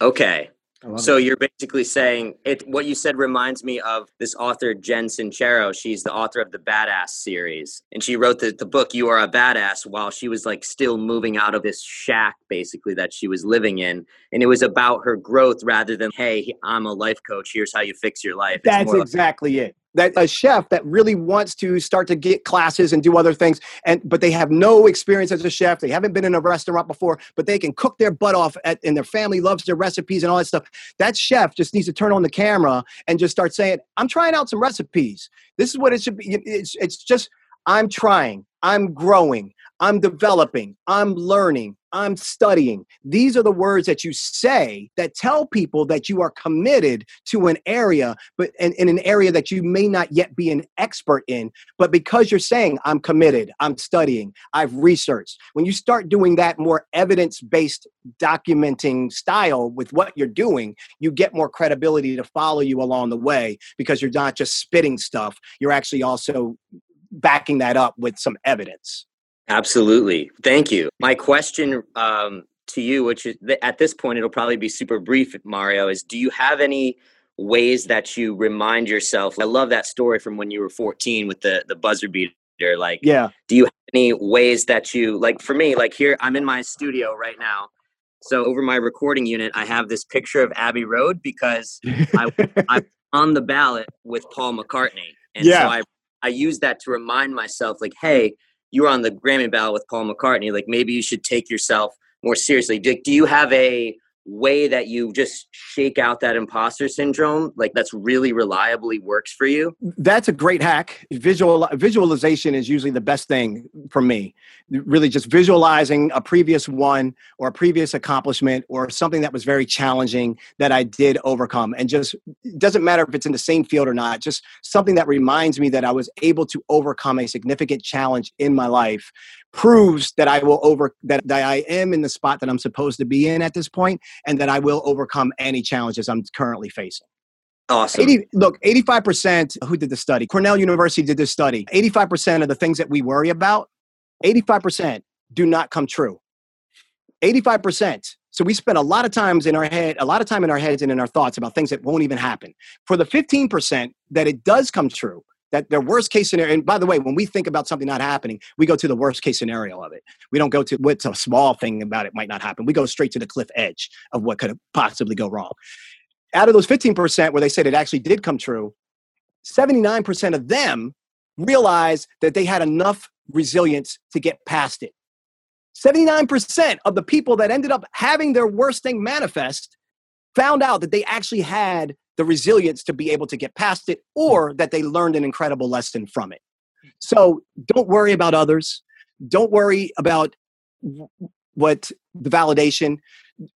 Okay. So it. you're basically saying it. What you said reminds me of this author Jen Sincero. She's the author of the Badass series, and she wrote the, the book "You Are a Badass" while she was like still moving out of this shack, basically that she was living in, and it was about her growth rather than "Hey, I'm a life coach. Here's how you fix your life." It's That's exactly like, it that a chef that really wants to start to get classes and do other things and but they have no experience as a chef they haven't been in a restaurant before but they can cook their butt off at, and their family loves their recipes and all that stuff that chef just needs to turn on the camera and just start saying i'm trying out some recipes. This is what it should be. It's, it's just i'm trying. I'm growing. I'm developing. I'm learning I'm studying. These are the words that you say that tell people that you are committed to an area, but in, in, an area that you may not yet be an expert in. But because you're saying, I'm committed, I'm studying, I've researched, when you start doing that more evidence based documenting style with what you're doing, you get more credibility to follow you along the way because you're not just spitting stuff, you're actually also backing that up with some evidence. Absolutely. Thank you. My question um, to you, which is at this point, it'll probably be super brief, Mario, is do you have any ways that you remind yourself? I love that story from when you were 14 with the, the buzzer beater. Like, yeah. Do you have any ways that you, like, for me, like here, I'm in my studio right now. So over my recording unit, I have this picture of Abbey Road because I, I'm on the ballot with Paul McCartney. And yeah. so I, I use that to remind myself, like, hey, you were on the Grammy ballot with Paul McCartney. Like maybe you should take yourself more seriously. Do, do you have a way that you just shake out that imposter syndrome like that's really reliably works for you? That's a great hack. Visual visualization is usually the best thing for me. Really just visualizing a previous one or a previous accomplishment or something that was very challenging that i did overcome. And just doesn't matter if it's in the same field or not just something that reminds me that i was able to overcome a significant challenge in my life proves that I will over that, that I am in the spot that I'm supposed to be in at this point and that I will overcome any challenges I'm currently facing. Awesome. 80, look, 85%, who did the study? Cornell University did this study. 85% of the things that we worry about, 85% do not come true. 85%. So we spend a lot of times in our head, a lot of time in our heads and in our thoughts about things that won't even happen. For the 15% that it does come true, that their worst case scenario and by the way when we think about something not happening we go to the worst case scenario of it. We don't go to what's a small thing about it might not happen. We go straight to the cliff edge of what could possibly go wrong. Out of those 15% where they said it actually did come true 79% of them realized that they had enough resilience to get past it. 79% of the people that ended up having their worst thing manifest found out that they actually had the resilience to be able to get past it or hmm. that they learned an incredible lesson from it. So don't worry about others. Don't worry about what the validation.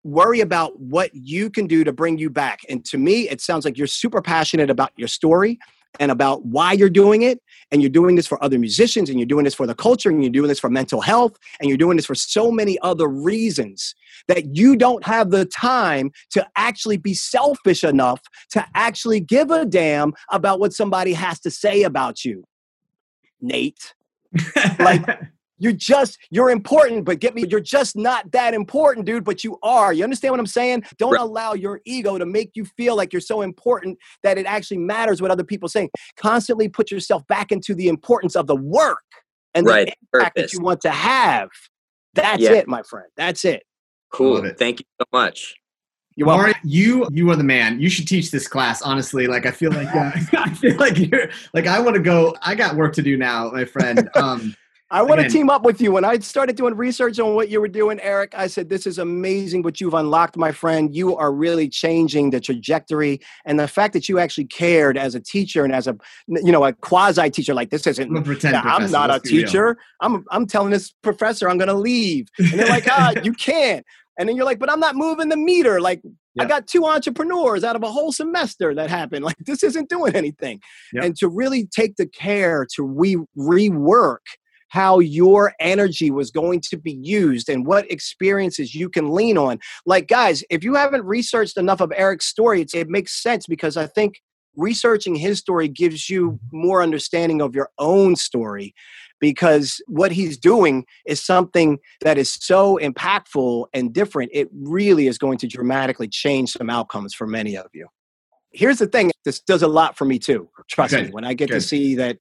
Worry about what you can do to bring you back. And to me, it sounds like you're super passionate about your story and about why you're doing it. And you're doing this for other musicians, and you're doing this for the culture, and you're doing this for mental health, and you're doing this for so many other reasons that you don't have the time to actually be selfish enough to actually give a damn about what somebody has to say about you. Nate. like you're just you're important but get me you're just not that important dude but you are you understand what i'm saying don't right. allow your ego to make you feel like you're so important that it actually matters what other people say constantly put yourself back into the importance of the work and the right. impact Purpose. that you want to have that's yeah. it my friend that's it cool It. thank you so much you are you you are the man. You should teach this class. Honestly, like I feel like uh, I feel like you're like I want to go. I got work to do now, my friend. Um, I want to team up with you. When I started doing research on what you were doing, Eric, I said, This is amazing what you've unlocked, my friend. You are really changing the trajectory. And the fact that you actually cared as a teacher and as a you know, a quasi teacher, like this isn't I'm, I'm not a teacher. I'm I'm telling this professor I'm gonna leave. And they're like, ah, you can't. And then you're like, but I'm not moving the meter. Like I got two entrepreneurs out of a whole semester that happened. Like this isn't doing anything. And to really take the care to re- rework how your energy was going to be used and what experiences you can lean on. Like, guys, if you haven't researched enough of Eric's story, it makes sense because I think researching his story gives you more understanding of your own story because what he's doing is something that is so impactful and different it really is going to dramatically change some outcomes for many of you here's the thing this does a lot for me too trust Good. me when i get Good. to see that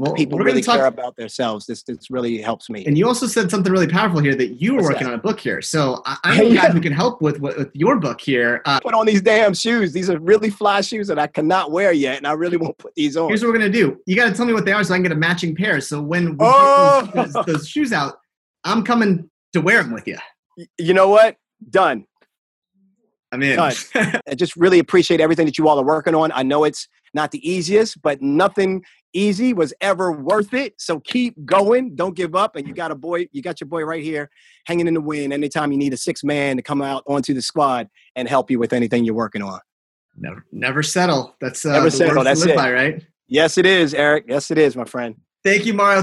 well, people really talk- care about themselves. This this really helps me. And you also said something really powerful here that you were What's working that? on a book here. So I, I'm the guy who can help with, with, with your book here. Uh, put on these damn shoes. These are really fly shoes that I cannot wear yet, and I really won't put these on. Here's what we're gonna do. You got to tell me what they are so I can get a matching pair. So when we oh! get those, those shoes out, I'm coming to wear them with you. You know what? Done. I'm in. I just really appreciate everything that you all are working on. I know it's not the easiest, but nothing easy was ever worth it. So keep going. Don't give up. And you got a boy, you got your boy right here hanging in the wind anytime you need a six man to come out onto the squad and help you with anything you're working on. Never never settle. That's uh, never settle. That's it. By, right? Yes, it is, Eric. Yes, it is, my friend. Thank you, Mario.